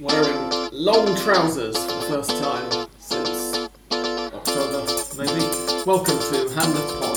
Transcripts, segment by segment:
wearing long trousers for the first time since October, maybe. Welcome to Hand of.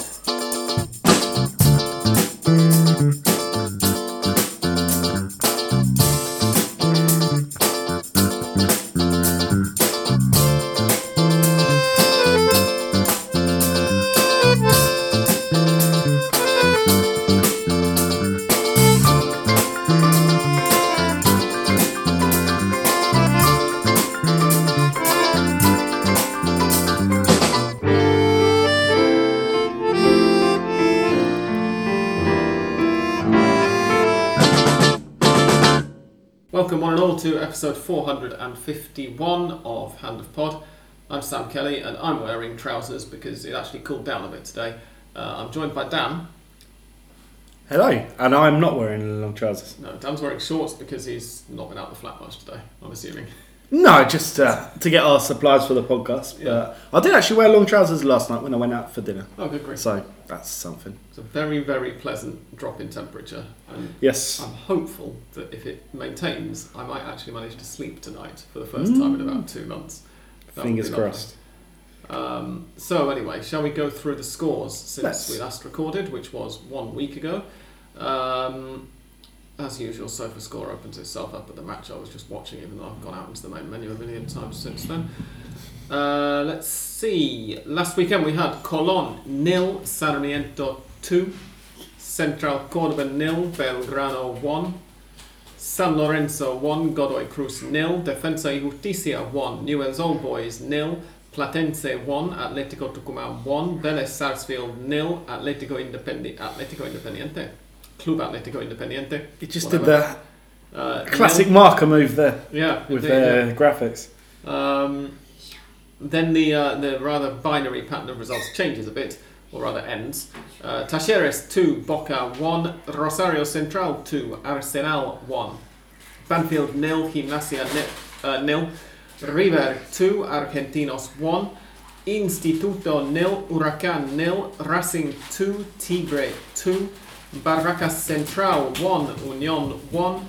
451 of Hand of Pod. I'm Sam Kelly and I'm wearing trousers because it actually cooled down a bit today. Uh, I'm joined by Dan. Hello, and I'm not wearing long trousers. No, Dan's wearing shorts because he's not been out the flat much today, I'm assuming. No, just uh, to get our supplies for the podcast. Yeah. But I did actually wear long trousers last night when I went out for dinner, Oh, good grief. so that's something. It's a very, very pleasant drop in temperature, and Yes, I'm hopeful that if it maintains, I might actually manage to sleep tonight for the first time in about two months. That fingers crossed. Um, so anyway, shall we go through the scores since Let's. we last recorded, which was one week ago? Um, as usual, Sofa Score opens itself up at the match I was just watching, even though I've gone out into the main menu a million times since then. Uh, let's see. Last weekend we had Colon nil, Sarmiento two, Central Cordoba nil, Belgrano one, San Lorenzo 1, Godoy Cruz nil, Defensa y Justicia 1, Newell's Old Boys nil, Platense 1, Atletico Tucumán 1, Vélez Sarsfield nil, Atletico, Independi- Atletico Independiente, Club Atletico Independiente. You just Whatever. did Uh, the classic nil. marker move there Yeah, with indeed, yeah. graphics. Um, then the uh, the rather binary pattern of results changes a bit, or rather ends. Uh, Talleres 2, Boca 1, Rosario Central 2, Arsenal 1, Banfield nil, Gimnasia ni- uh, nil, River 2, Argentinos 1, Instituto nil, Huracan nil, Racing 2, Tigre 2, Barracas Central 1, Union 1,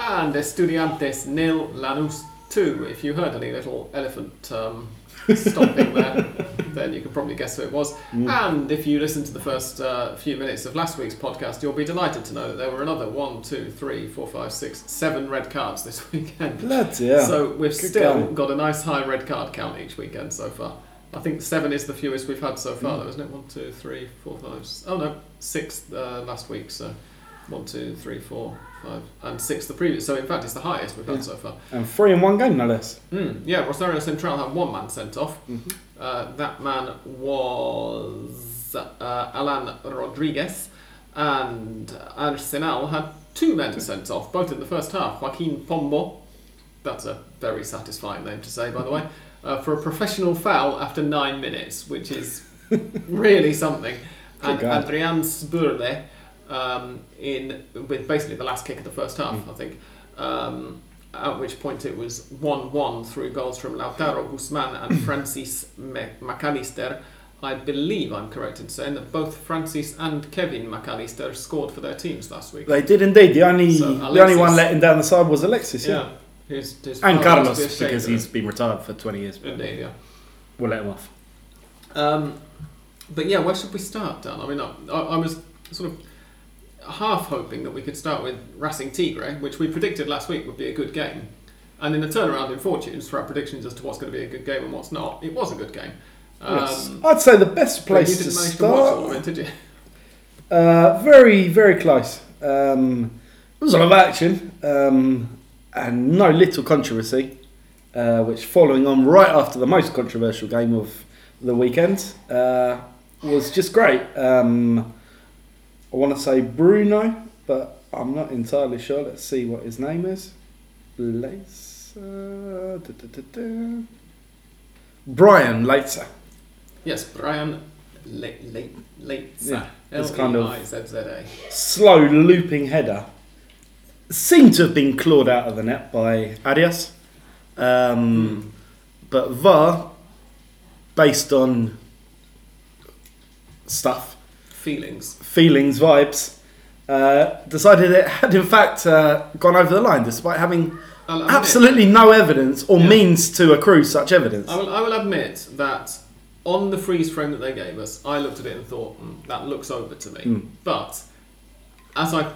and Estudiantes nil, Lanús 2. If you heard any little elephant um, stomping there, then you could probably guess who it was. And if you listened to the first uh, few minutes of last week's podcast, you'll be delighted to know that there were another one, two, three, four, five, six, seven red cards this weekend. Bloody yeah. So we've Good still going. got a nice high red card count each weekend so far. I think seven is the fewest we've had so Mm. far, though, isn't it? One, two, three, four, five. Oh no, six uh, last week. So one, two, three, four, five, and six the previous. So in fact, it's the highest we've had so far. and three in one game, no less. Mm, yeah, Rosario Central had one man sent off. Mhm. Uh, that man was uh, Alan Rodriguez, and Arsenal had two men sent off, both in the first half. Joaquin Pombo, that's a very satisfying name to say, by the way, uh, for a professional foul after nine minutes, which is really something. And. Adrian Spurle um, in with basically the last kick of the first half, I think. Um, at which point it was 1 1 through goals from Lautaro Guzman and Francis Mac Allister. I believe I'm correct in saying that both Francis and Kevin Mac Allister scored for their teams last week. They did indeed. The only So, the only one letting down the side was Alexis, yeah, yeah. His, his and Carlos be because he's been retired for twenty years. Indeed, yeah. We'll let him off. Um, but yeah, where should we start, Dan? I mean, I, I, was sort of half hoping that we could start with Racing Tigre, which we predicted last week would be a good game. And in the turnaround in fortunes for our predictions as to what's going to be a good game and what's not, it was a good game. Um, yes. I'd say the best place to manage to watch all of start. it, did you? Uh, very, very close. Um, there was a lot of action um, and no little controversy, uh, which following on right after the most controversial game of the weekend uh, was just great. Um, I want to say Bruno, but I'm not entirely sure. Let's see what his name is. Blaze, da, da, da, da. Brian Leizza. Yes, Brian Late Late Late Yeah, it's kind of- I Z Z A. slow looping header seemed to have been clawed out of the net by Arias. Um, But VAR, based on stuff, Feelings. feelings, vibes, uh, decided it had in fact uh, gone over the line despite having I'll admit- absolutely no evidence or Yeah. means to accrue such evidence. I will, I will admit that on the freeze frame that they gave us, I looked at it and thought, mm, that looks over to me. Mm. But, as I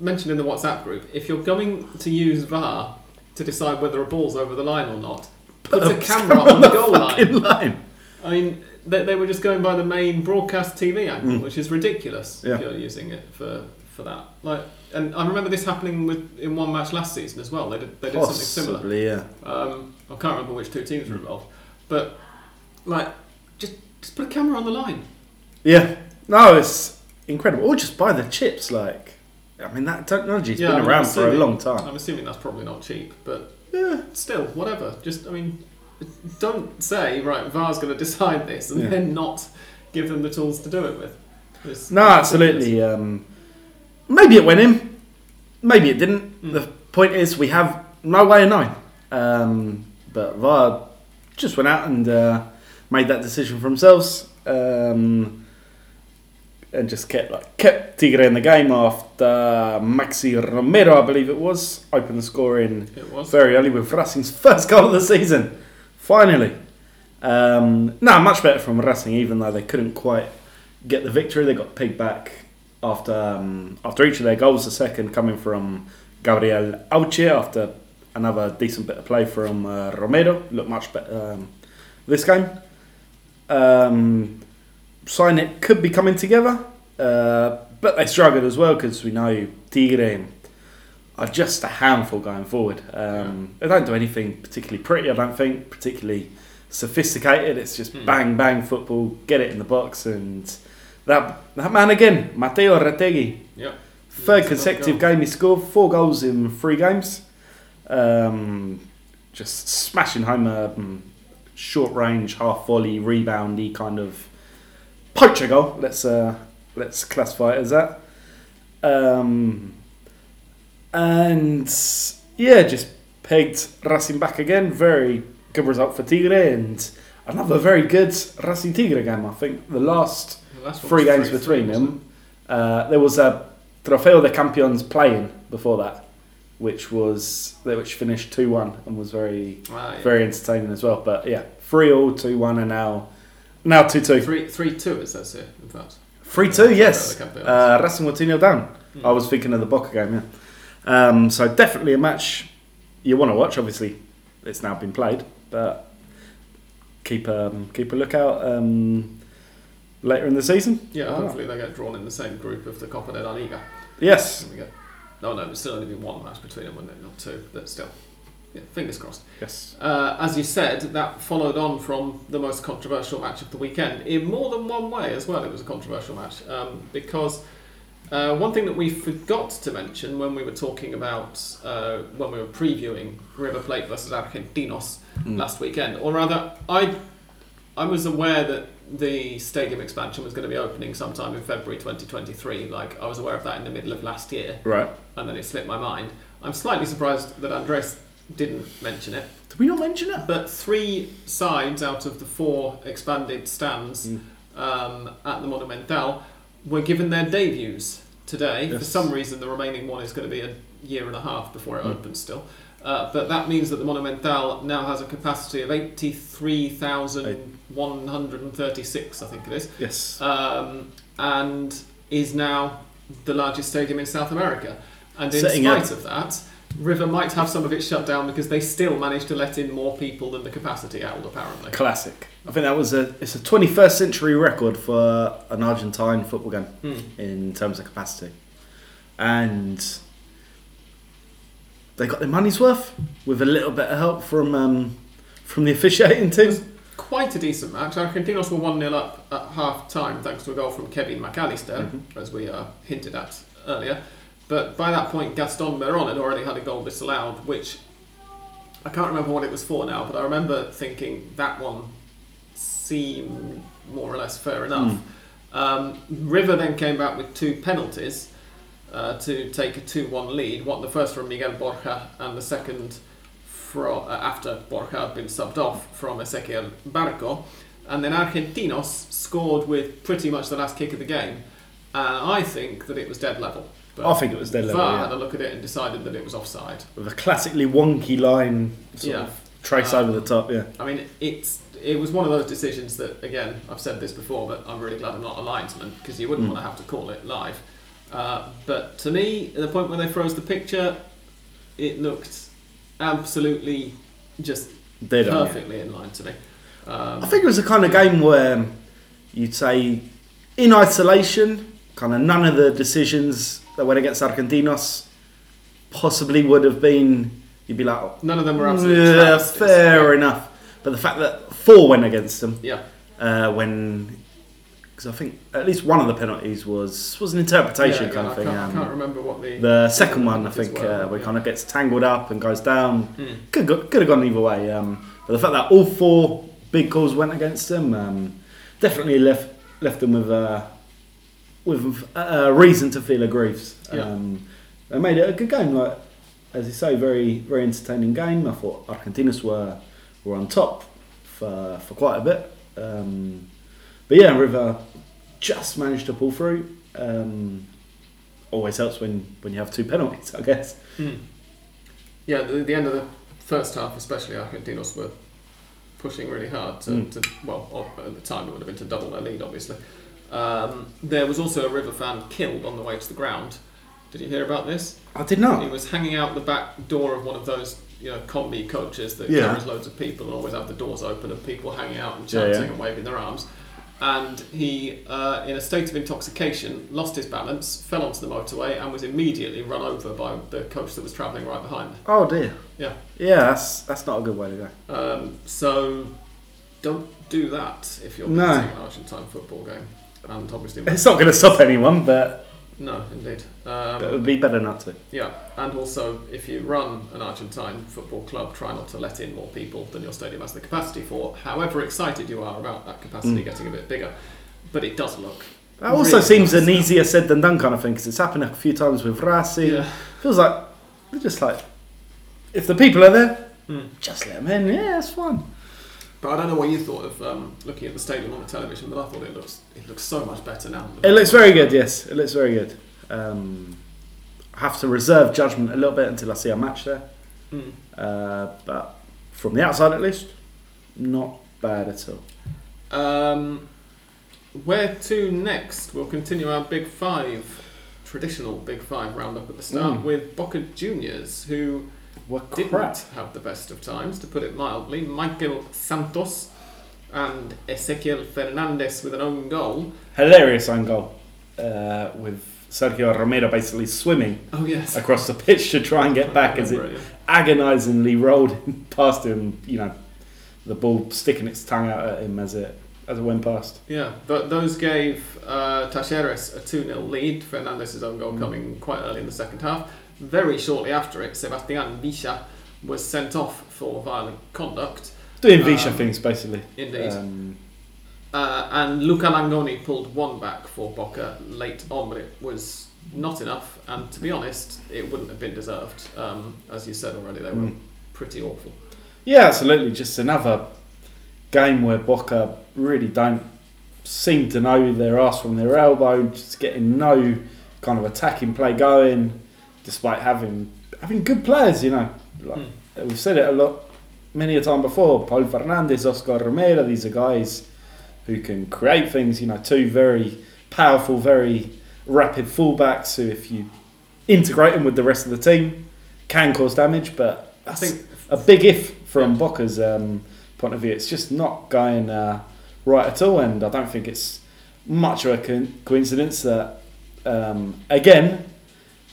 mentioned in the WhatsApp group, if you're going to use VAR to decide whether a ball's over the line or not, put a camera on the goal line. line. I mean, they, they were just going by the main broadcast TV angle, Mm. which is ridiculous Yeah. if you're using it for, for that. Like, and I remember this happening with in one match last season as well. They did, they did something similar. Possibly, yeah. Um, I can't remember which two teams were involved, but like, just just put a camera on the line. Yeah. No, it's incredible. Or just buy the chips, like. I mean, that technology's Yeah, been I mean, around for a long time. I'm assuming that's probably not cheap, but Yeah. still, whatever. Just, I mean, don't say right, VAR's going to decide this, and Yeah. then not give them the tools to do it with. It's- No, absolutely. Um, maybe it went in. Maybe it didn't. Mm. The point is, we have no way of knowing. Um, but VAR just went out and uh, made that decision for themselves, um, and just kept like kept Tigre in the game after Maxi Romero, I believe it was, opened the score in It was. very early with Racing's first goal of the season. Finally. Um, no, much better from Racing, even though they couldn't quite get the victory. They got picked back after um, after each of their goals. The second coming from Gabriel Hauche after another decent bit of play from uh, Romero. Looked much better um, this game. Um, Signet could be coming together, uh, but they struggled as well because we know Tigre are just a handful going forward. Um, They don't do anything particularly pretty, I don't think, particularly sophisticated. It's just Hmm. bang bang football, get it in the box, and that that man again, Mateo Retegui, Yep. third consecutive game he scored, four goals in three games. Um, just smashing home a um, short range, half volley, reboundy kind of poacher goal. Let's uh, let's classify it as that. Um, and yeah, just pegged Racing back again. Very good result for Tigre and another very good Racing Tigre game. I think the last The last three games 3-3, between wasn't them. Uh, there was a Trofeo de Campeones playing before that, which was which finished two one and was very? Ah, yeah. very entertaining as well. But yeah, three all, two one, and now now two two. Three, three, two. It says here. In fact. Three two, yes. Trofeo de Uh, Racing were 2 0 down. Hmm. I was thinking of the Boca game, yeah. Um, so definitely a match you want to watch. Obviously, it's now been played, but keep um, keep a lookout um, later in the season. Yeah, Oh. hopefully they get drawn in the same group of the Copa de la Liga. Yes, get, no, no, there's still only been one match between them, wasn't it? Not two, but still. Yeah, fingers crossed. yes. Uh, as you said, that followed on from the most controversial match of the weekend in more than one way as well. It was a controversial match um, because uh, one thing that we forgot to mention when we were talking about uh, when we were previewing River Plate versus Argentinos Mm. last weekend, or rather, I I was aware that the stadium expansion was going to be opening sometime in February 2023. Like I was aware of that in the middle of last year, Right. and then it slipped my mind. I'm slightly surprised that Andres didn't mention it. Did we not mention it? But three sides out of the four expanded stands Mm. um, at the Monumental were given their debuts today. For some reason, the remaining one is going to be a year and a half before it Mm. opens still. Uh, but that means that the Monumental now has a capacity of 83,136, I think it is, Yes. um, and is now the largest stadium in South America. And in Setting spite up- of that, River might have some of it shut down because they still managed to let in more people than the capacity held, apparently. Classic. I think that was a it's a 21st century record for an Argentine football game Hmm. in terms of capacity, and they got their money's worth with a little bit of help from um, from the officiating team. Quite a decent match. Argentinos were 1 0 up at half time thanks to a goal from Kevin Mac Allister, Mhm. as we uh, hinted at earlier. But by that point, Gaston Meron had already had a goal disallowed, which I can't remember what it was for now, but I remember thinking that one seemed more or less fair enough. Um, River then came back with two penalties uh, to take a 2 1 lead. One, the first from Miguel Borja, and the second from, uh, after Borja had been subbed off from Ezequiel Barco. And then Argentinos scored with pretty much the last kick of the game. And I think that it was dead level But I think it was dead level. VAR yeah. had a look at it and decided that it was offside. With a classically wonky line, sort Yeah. of trace Um, over the top. Yeah. I mean, it's it was one of those decisions that, again, I've said this before, but I'm really glad I'm not a linesman because you wouldn't Mm. want to have to call it live. Uh, but to me, at the point where they froze the picture, it looked absolutely just Dead on. yeah. perfectly in line to me. Um, I think it was the kind of game where you'd say, in isolation, kind of none of the decisions that went against Argentinos possibly would have been. You'd be like, "Oh, none of them were absolute yeah, fair enough. But the fact that four went against them Yeah, uh, when. Because I think at least one of the penalties was was an interpretation Yeah, kind I of thing. Can't, I um, can't remember what the the second one, I think, were, uh, where yeah. kind of gets tangled up and goes down. Mm. Could go, could have gone either way. Um, but the fact that all four big calls went against them um, definitely left left them with uh, with a reason to feel aggrieved. Yeah. Um, they made it a good game. Like as you say, very very entertaining game. I thought Argentinos were were on top for for quite a bit. Um, but yeah, River just managed to pull through. Um, always helps when, when you have two penalties, I guess. Mm. Yeah, the, the end of the first half, especially Argentinos were pushing really hard to, Mm. to well, at the time it would have been to double their lead, obviously. Um, there was also a River fan killed on the way to the ground. Did you hear about this? I did not. He was hanging out the back door of one of those, you know, combi coaches that Yeah. carries loads of people and always have the doors open and people hanging out and chanting yeah. and waving their arms. And he, uh, in a state of intoxication, lost his balance, fell onto the motorway, and was immediately run over by the coach that was travelling right behind. Oh dear. Yeah. Yeah, that's that's not a good way to go. Um, so don't do that if you're No. an Argentine football game. And obviously, It's not going to stop anyone, but no, indeed. it Um, would be better not to. yeah, and also if you run an Argentine football club, try not to let in more people than your stadium has the capacity for. However excited you are about that capacity Mm. getting a bit bigger, but it does look. That also really seems nice an now. easier said than done kind of thing because it's happened a few times with Racing. Yeah. Feels like they're just like if the people are there, Mm. just let them in. Yeah, it's fun. But I don't know what you thought of um, looking at the stadium on the television, but I thought it looks it looks so much better now. It looks very good. Yes, it looks very good. Um, I have to reserve judgment a little bit until I see a match there. Mm. Uh, but from the outside, at least, not bad at all. Um, where to next? We'll continue our Big Five, traditional Big Five roundup at the start Mm. with Boca Juniors, who What didn't crap? have the best of times, to put it mildly. Michael Santos and Ezequiel Fernandez with an own goal. Hilarious own goal uh, with Sergio Romero basically swimming Oh yes, across the pitch to try and get back as it agonisingly rolled past him. You know, the ball sticking its tongue out at him as it as it went past. Yeah, but those gave uh, Talleres a 2 0 lead. Fernandez's own goal Mm. coming quite early in the second half. Very shortly after it, Sebastian Villa was sent off for violent conduct. Doing Villa Um, things basically. Indeed. Um, Uh, and Luca Langoni pulled one back for Boca late on, but it was not enough. And to be honest, it wouldn't have been deserved. Um, as you said already, they were Mm. pretty awful. Yeah, absolutely. Just another game where Boca really don't seem to know their ass from their elbow, just getting no kind of attacking play going, despite having having good players. You know, like, Mm. we've said it a lot, many a time before. Pol Fernandez, Oscar Romero, these are guys who can create things. You know, two very powerful, very rapid fullbacks who, if you integrate them with the rest of the team, can cause damage. But I think a big if from Boca's um, point of view. It's just not going uh, right at all, and I don't think it's much of a co- coincidence that um, again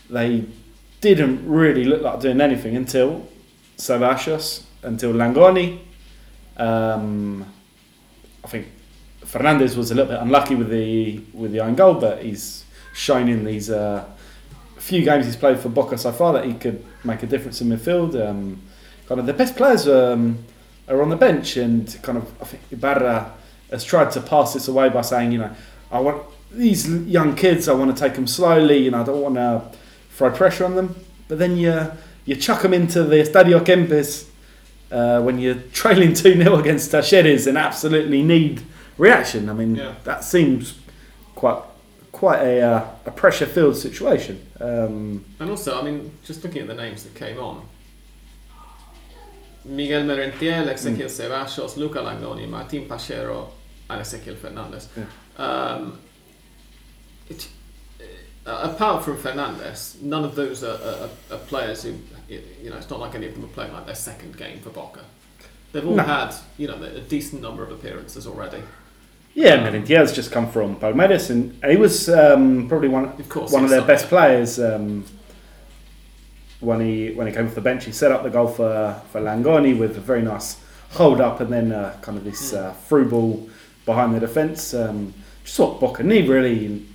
they didn't really look like doing anything until Savasios, until Langoni. Um, I think Fernandez was a little bit unlucky with the with the own goal, but he's shown in these uh, few games he's played for Boca so far that he could make a difference in midfield. Um, kind of the best players um, are on the bench, and kind of I think Ibarra has tried to pass this away by saying, you know, I want these young kids, I want to take them slowly, you know, I don't want to throw pressure on them. But then you you chuck them into the Estadio Kempes uh, when you're trailing 2 0 against Talleres and absolutely need reaction. I mean, Yeah. that seems quite quite a, uh, a pressure-filled situation. Um, And also, I mean, just looking at the names that came on Miguel Merentiel, Ezequiel Zeballos, Luca Langoni, Martin Payero, and Ezequiel Fernandez. Um, it, uh, apart from Fernandez, none of those are, are, are players who, you know, it's not like any of them are playing like their second game for Boca. They've all No. had, you know, a decent number of appearances already. yeah, Merentiel's just come from Palmeiras, and he was um, probably one Of course, one of their best players um, when he when he came off the bench. He set up the goal for for Langoni with a very nice hold up, and then uh, kind of this Hmm. uh, through ball behind the defence. Um, just what Boca need really,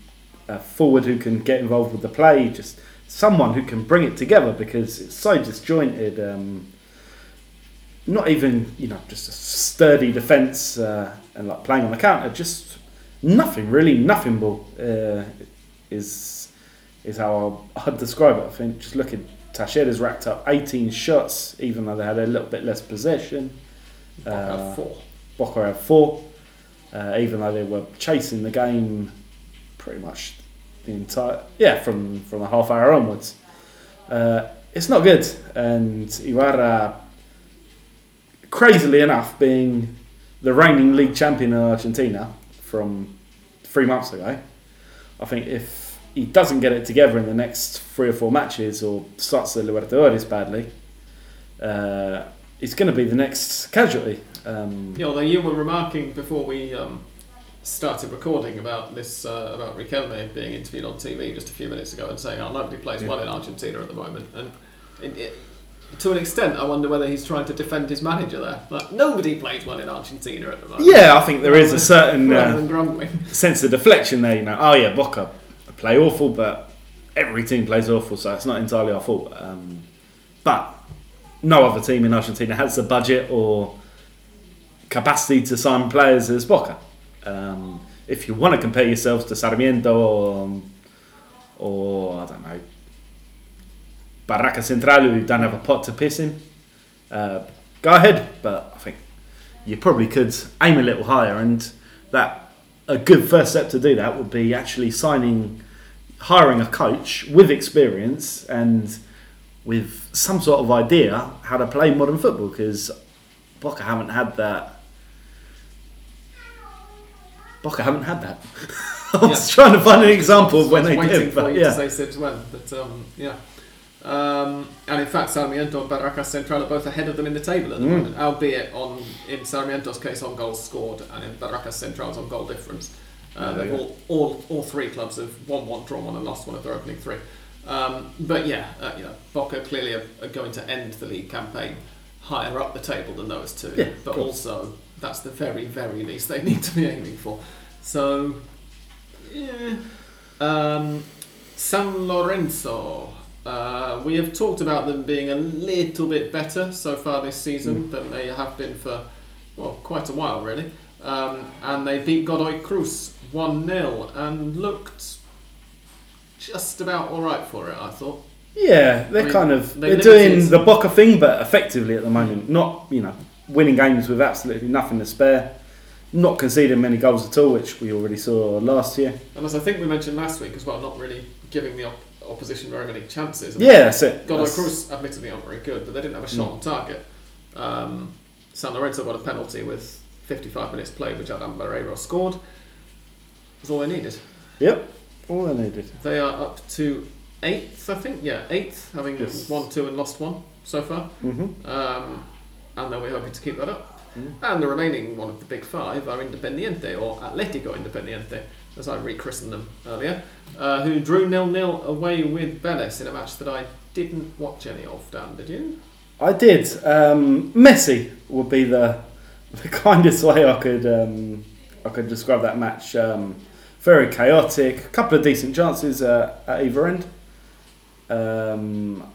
a forward who can get involved with the play, just someone who can bring it together because it's so disjointed. Um, not even you know just a sturdy defence uh, and like playing on the counter, just nothing really, nothing ball uh, is is how I'd, I'd describe it. I think just look at Talleres racked up 18 shots, even though they had a little bit less possession. Boca Uh, have four. Boca had four, uh, even though they were chasing the game pretty much the entire yeah from from the half hour onwards. Uh, it's not good, and Ibarra, crazily enough, being the reigning league champion in Argentina from three months ago, I think if he doesn't get it together in the next three or four matches or starts the Libertadores badly, uh, he's going to be the next casualty. Um, Yeah, although you were remarking before we um, started recording about this, uh, about Riquelme being interviewed on TV just a few minutes ago and saying, oh, nobody plays Yeah. well in Argentina at the moment. And it, it, to an extent, I wonder whether he's trying to defend his manager there. Like, nobody plays well in Argentina at the moment. Yeah, I think there is a certain uh, sense of deflection there. You know, oh yeah, Boca play awful, but every team plays awful, so it's not entirely our fault. Um, but no other team in Argentina has the budget or capacity to sign players as Boca. Um, if you want to compare yourselves to Sarmiento or, or I don't know, Barraca Central, who don't have a pot to piss in, uh, go ahead. But I think you probably could aim a little higher, and that a good first step to do that would be actually signing, hiring a coach with experience and with some sort of idea how to play modern football because Boca haven't had that. Boca haven't had that. I was trying to find an example of when they did, but yeah. to say since when. But um, yeah. Um, and in fact, Sarmiento and Barracas Central are both ahead of them in the table at the Mm. moment, albeit on in Sarmiento's case on goals scored and in Barracas Central's on goal difference. Uh, they've all, all all three clubs have won one, drawn one, and lost one of their opening three. Um, but yeah, uh, you know, Boca clearly are, are going to end the league campaign higher up the table than those two. Yeah, but also that's the very very least they need to be aiming for. So yeah. Um, San Lorenzo. Uh, we have talked about them being a little bit better so far this season than they have been for well quite a while really. Um, and they beat Godoy Cruz one 0 and looked just about all right for it. I thought. Yeah, they're I mean, kind of they they're doing the Boca thing, but effectively at the moment. Not you know winning games with absolutely nothing to spare, not conceding many goals at all, which we already saw last year. And as I think we mentioned last week as well, not really giving the op- opposition very many chances. Yeah, that's it. Godoy That's- Cruz admittedly aren't very good, but they didn't have a shot Mm. on target. Um, San Lorenzo got a penalty with 55 minutes played, which Adam Bareiro scored. That's all they needed. Yep, all they needed. They are up to eighth, I think. Yeah, eighth, having Yes. won two and lost one so far. Mm-hmm. Um, and then we're hoping to keep that up. Mm. And the remaining one of the big five are Independiente, or Atletico Independiente, as I rechristened them earlier, uh, who drew nil-nil away with Vélez in a match that I didn't watch any of, Dan, did you? I did. Um, messy would be the the kindest way I could um, I could describe that match. Um, very chaotic. A couple of decent chances uh, at either end. Um,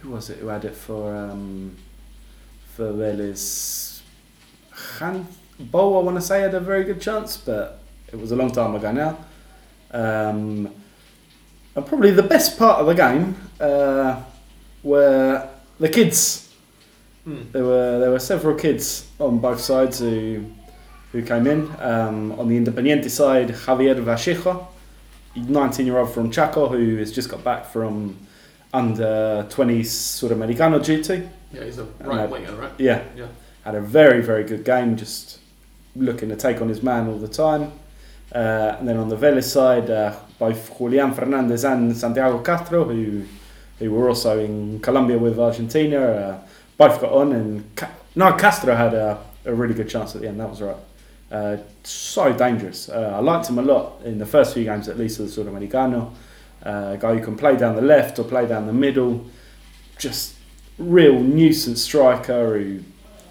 who was it who had it for for Vélez? Han Bo, I want to say, had a very good chance, but it was a long time ago now. Um, and probably the best part of the game uh, were the kids. Hmm. There were there were several kids on both sides who who came in. Um, on the Independiente side, Javier Vallejo, 19 year old from Chaco who has just got back from under 20s Sudamericano duty. Yeah, he's a right winger, right? Yeah, Yeah. had a very, very good game, just looking to take on his man all the time. Uh, and then on the Vélez side, uh, both Julian Fernandez and Santiago Castro, who who were also in Colombia with Argentina, uh, both got on. And Ca- no, Castro had a, a really good chance at the end. That was right. Uh, so dangerous. Uh, I liked him a lot in the first few games, at least of the Sudamericano. Uh, guy who can play down the left or play down the middle. Just real nuisance striker who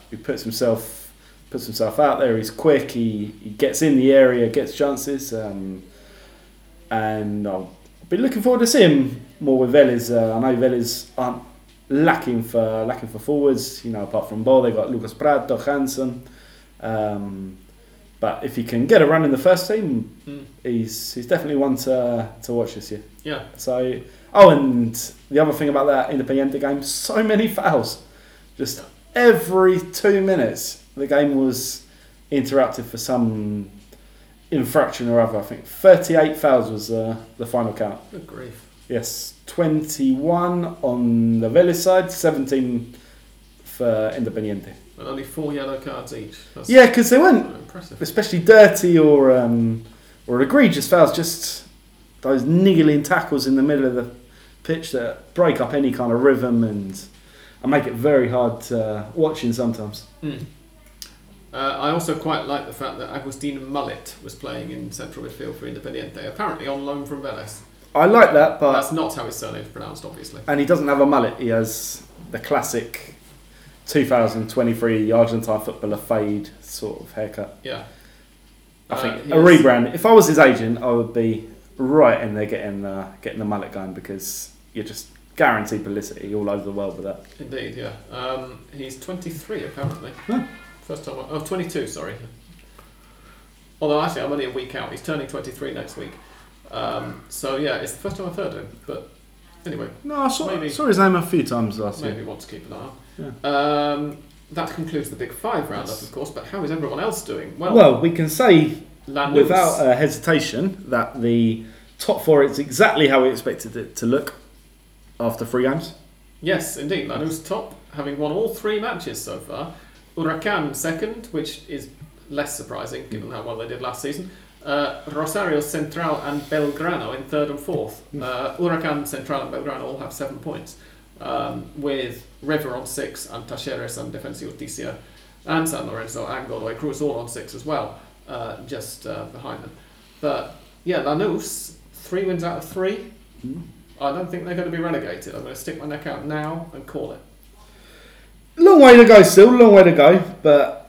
who puts himself puts himself out there. He's quick. He, he gets in the area, gets chances, um, and I'll be looking forward to seeing him more with Vélez. Uh, I know Vélez aren't lacking for lacking for forwards. You know, apart from Ball, they've got Lucas Pratto, Hansen. Um, but if he can get a run in the first team, Mm. he's he's definitely one to to watch this year. Yeah. So, oh, and the other thing about that Independiente game, so many fouls. Just every two minutes, the game was interrupted for some infraction or other. I think 38 fouls was uh, the final count. Good grief. Yes, 21 on the Vélez side, 17 for Independiente. And only four yellow cards each. That's Yeah, because they weren't impressive. especially dirty or um, or egregious fouls, just those niggling tackles in the middle of the pitch that break up any kind of rhythm and and make it very hard to, uh, watching sometimes. Mm. Uh, I also quite like the fact that Agustin Mulet was playing in central midfield for Independiente, apparently on loan from Vélez. I like that, but That's not how his surname is pronounced, obviously. and he doesn't have a mullet. He has the classic 2023 Argentine footballer fade sort of haircut. Yeah. I Uh, think a was- rebrand. If I was his agent, I would be right in there getting uh, getting the mullet going because you're just guaranteed publicity all over the world with that. Indeed, yeah. Um, he's 23 apparently. Huh. First time. Oh, 22, sorry. Although actually, I'm only a week out. He's turning 23 next week. Um, so yeah, it's the first time I've heard him. But anyway, No, I saw, Maybe. saw his name a few times last maybe year. want to keep an eye on. Um, that concludes the Big Five roundup, Yes. of course. But how is everyone else doing? Well, Well, we can say without uh, hesitation that the top four is exactly how we expected it to look after three games. Yes, indeed. Lanús top, having won all three matches so far. Huracan second, which is less surprising given how well they did last season. Uh, Rosario Central and Belgrano in third and fourth. Uh, Huracan, Central, and Belgrano all have seven points, um, with River on six and Talleres and Defensa Justicia and San Lorenzo and Godoy Cruz all on six as well, uh, just uh, behind them. But yeah, Lanús, three wins out of three. I don't think they're going to be relegated. I'm going to stick my neck out now and call it. Long way to go still, long way to go, but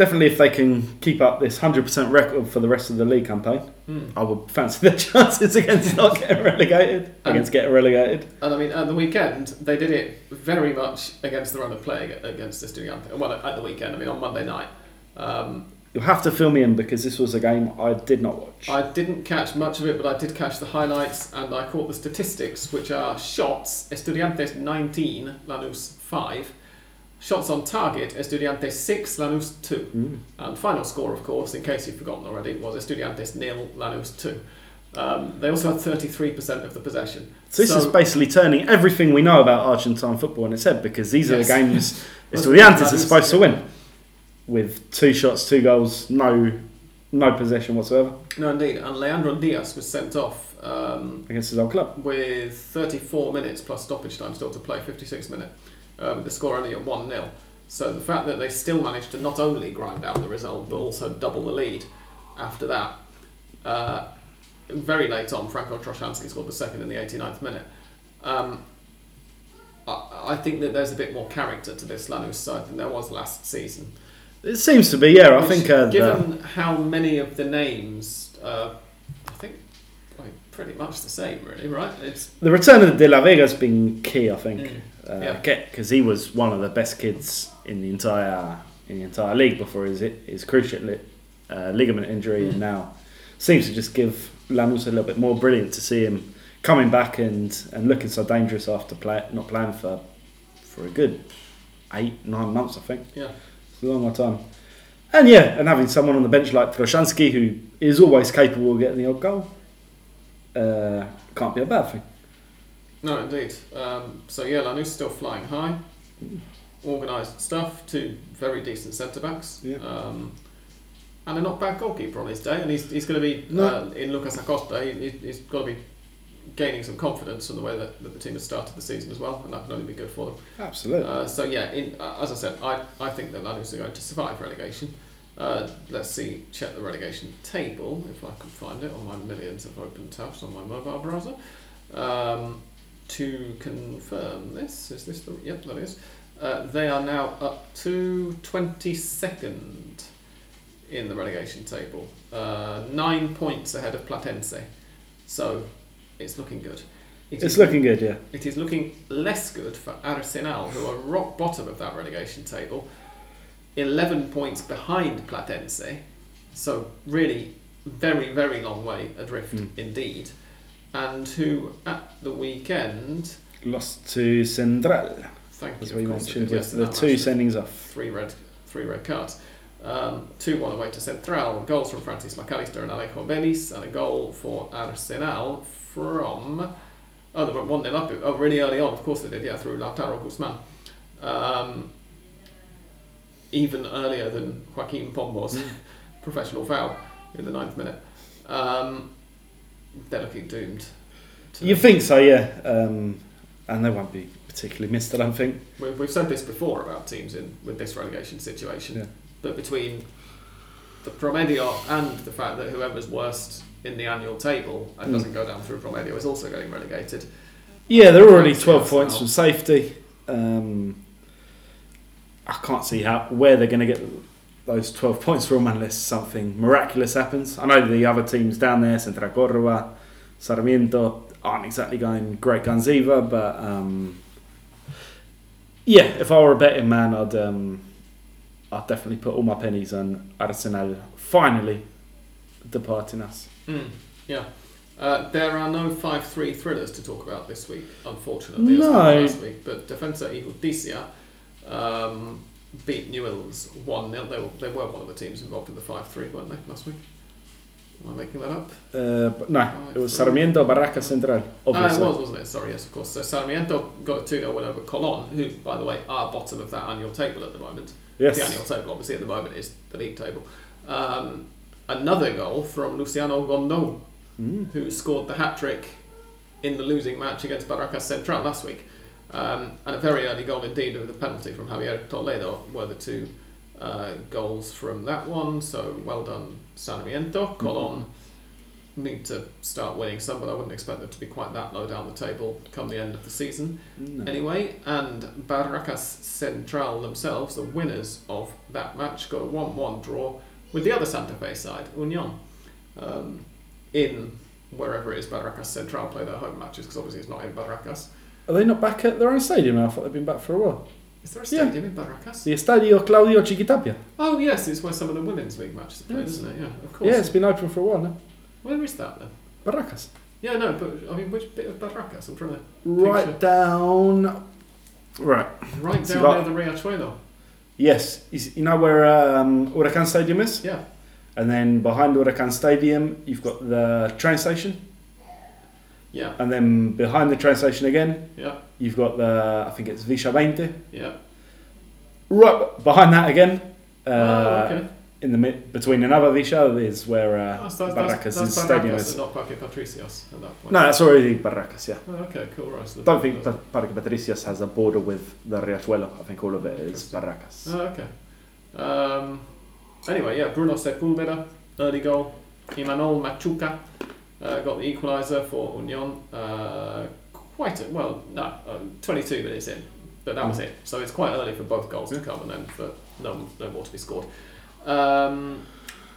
definitely if they can keep up this 100% record for the rest of the league campaign, Hmm. I would fancy their chances against not getting relegated. Um, against getting relegated. And I mean, at the weekend, they did it very much against the run of play against Estudiante. Well, at the weekend, I mean, on Monday night. Um, You'll have to fill me in because this was a game I did not watch. I didn't catch much of it, but I did catch the highlights and I caught the statistics, which are shots, Estudiantes 19, Lanús 5. Shots on target, Estudiantes 6, Lanús 2. Mm. And final score, of course, in case you've forgotten already, was Estudiantes nil, Lanús 2. Um, they also had 33% of the possession. So this is basically turning everything we know about Argentine football on its head because these are the games Estudiantes are supposed to win with two shots, two goals, no no possession whatsoever No, indeed. And Leandro Diaz was sent off um, against his old club. with 34 minutes plus stoppage time still to play, 56 minute, uh, with the score only at 1 0. So the fact that they still managed to not only grind out the result but also double the lead after that. Uh, very late on, Franco Troyansky scored the second in the 89th minute. Um, I, I think that there's a bit more character to this Lanús side than there was last season. It seems to be, yeah. I think uh, the, given how many of the names, uh, I think, pretty much the same, really, right? It's the return of De La Vega's been key. I think Mm. Uh, Yeah. because he was one of the best kids in the entire in the entire league before his his cruciate li- uh, ligament injury, and now seems to just give Lanús a little bit more brilliant to see him coming back and, and looking so dangerous after play, not playing for for a good eight nine months, I think. yeah. It's a long time. And yeah, and having someone on the bench like Troyansky who is always capable of getting the odd goal. uh, can't be a bad thing. No, indeed. Um, so yeah, Lanús still flying high. Organised stuff. Two very decent centre backs. Yeah. Um, and a not bad goalkeeper on his day, and he's, he's going to be No. uh, in Lucas Acosta. He, he's got to be gaining some confidence from the way that, that the team has started the season as well, and that can only be good for them. Absolutely. Uh, so yeah, in, uh, as I said, I, I think that Lanús are going to survive relegation. Uh, let's see, check the relegation table if I can find it on my millions of open tabs on my mobile browser. Um, to confirm this, is this the yep that is. Uh, they are now up to twenty second in the relegation table, uh, nine points ahead of Platense. So it's looking good. It it's is- looking good, yeah. it is looking less good for Arsenal, who are rock bottom of that relegation table, 11 points behind Platense. So, really, very, very long way adrift Mm. indeed. And who, at the weekend, Lost to Central, thank you, we of mentioned, they did, with yes, the two sendings off. three red, three red cards. Um, 2 1 away to Central, goals from Francis Mac Allister and Alejo Véliz, and a goal for Arsenal from. Oh, they went 1 0 up. Oh, really early on, of course they did, yeah, through Lautaro Guzman. Um, even earlier than Joaquin Pombo's Mm. professional foul in the ninth minute. Um, they're looking doomed. to- You think so, yeah. Um, and they won't be particularly missed, I don't think. We've, we've said this before about teams in with this relegation situation, Yeah. but between the Promedio and the fact that whoever's worst in the annual table and Mm. doesn't go down through Promedio is also getting relegated. Yeah, they're already Points, 12 yes, points from safety. Um, I can't see how where they're going to get those 12 points from unless something miraculous happens. I know the other teams down there, Central Córdoba, Sarmiento, aren't exactly going great guns either, but um, yeah, if I were a betting man, I'd, um, I'd definitely put all my pennies on Arsenal finally departing us. Mm, yeah. Uh, there are no 5 3 thrillers to talk about this week, unfortunately, No. last week. But Defensa y Justicia um, beat Newell's 1 0. They, were- they were one of the teams involved in the 5 3, weren't they, last week? Am I making that up? Uh, but no, it was Sarmiento, Barraca, Central, Ah, it was, wasn't it? Sorry, yes, of course. So Sarmiento got a 2 0 win over Colon, who, by the way, are bottom of that annual table at the moment. Yes. The annual table, obviously, at the moment is the league table. Um, another goal from Luciano Gondou, Mm. who scored the hat trick in the losing match against Barracas Central last week. Um, and a very early goal indeed with a penalty from Javier Toledo were the two uh, goals from that one. So well done, Sarmiento. Colon need to start winning some, but I wouldn't expect them to be quite that low down the table come the end of the season. No. Anyway, and Barracas Central themselves, the winners of that match, got a 1 1 draw with the other Santa Fe side, Union, um, in wherever it is Barracas Central play their home matches, because obviously it's not in Barracas. Are they not back at their own stadium now? I thought they'd been back for a while. Is there a Yeah. stadium in Barracas? The Estadio Claudio Chiqui Tapia. Oh, yes, it's where some of the women's league matches are played, Yes. isn't it? Yeah, of course. Yeah, it's been open for a while now. Where is that then? Barracas. Yeah, no, but I mean, which bit of Barracas? I'm trying to. Right Picture. down. Right. Right down near the Riachuelo. Yes. Is- You know where um, Huracan Stadium is? Yeah. And then behind Huracan Stadium, you've got the train station. Yeah, And then behind the train station again, yeah, you've got the, I think it's Villa 20. yeah. Right behind that again, uh, oh, okay. in the mid, between another Villa is where uh, Oh, so that's, Barracas' that's, stadium is. not Parque Patricios at that point. No, that's already Barracas, yeah. Oh, okay, cool, right. So don't think Pa- Parque Patricios has a border with the Riachuelo. I think all of it is. Barracas. Oh, okay. Um, anyway, yeah, Bruno Sepulveda, early goal. Imanol Machuca uh, got the equaliser for Union. Uh, quite a, well, no, uh, 22 minutes in, but that was Mm. it. So it's quite early for both goals to come and then for no, no more to be scored. Um,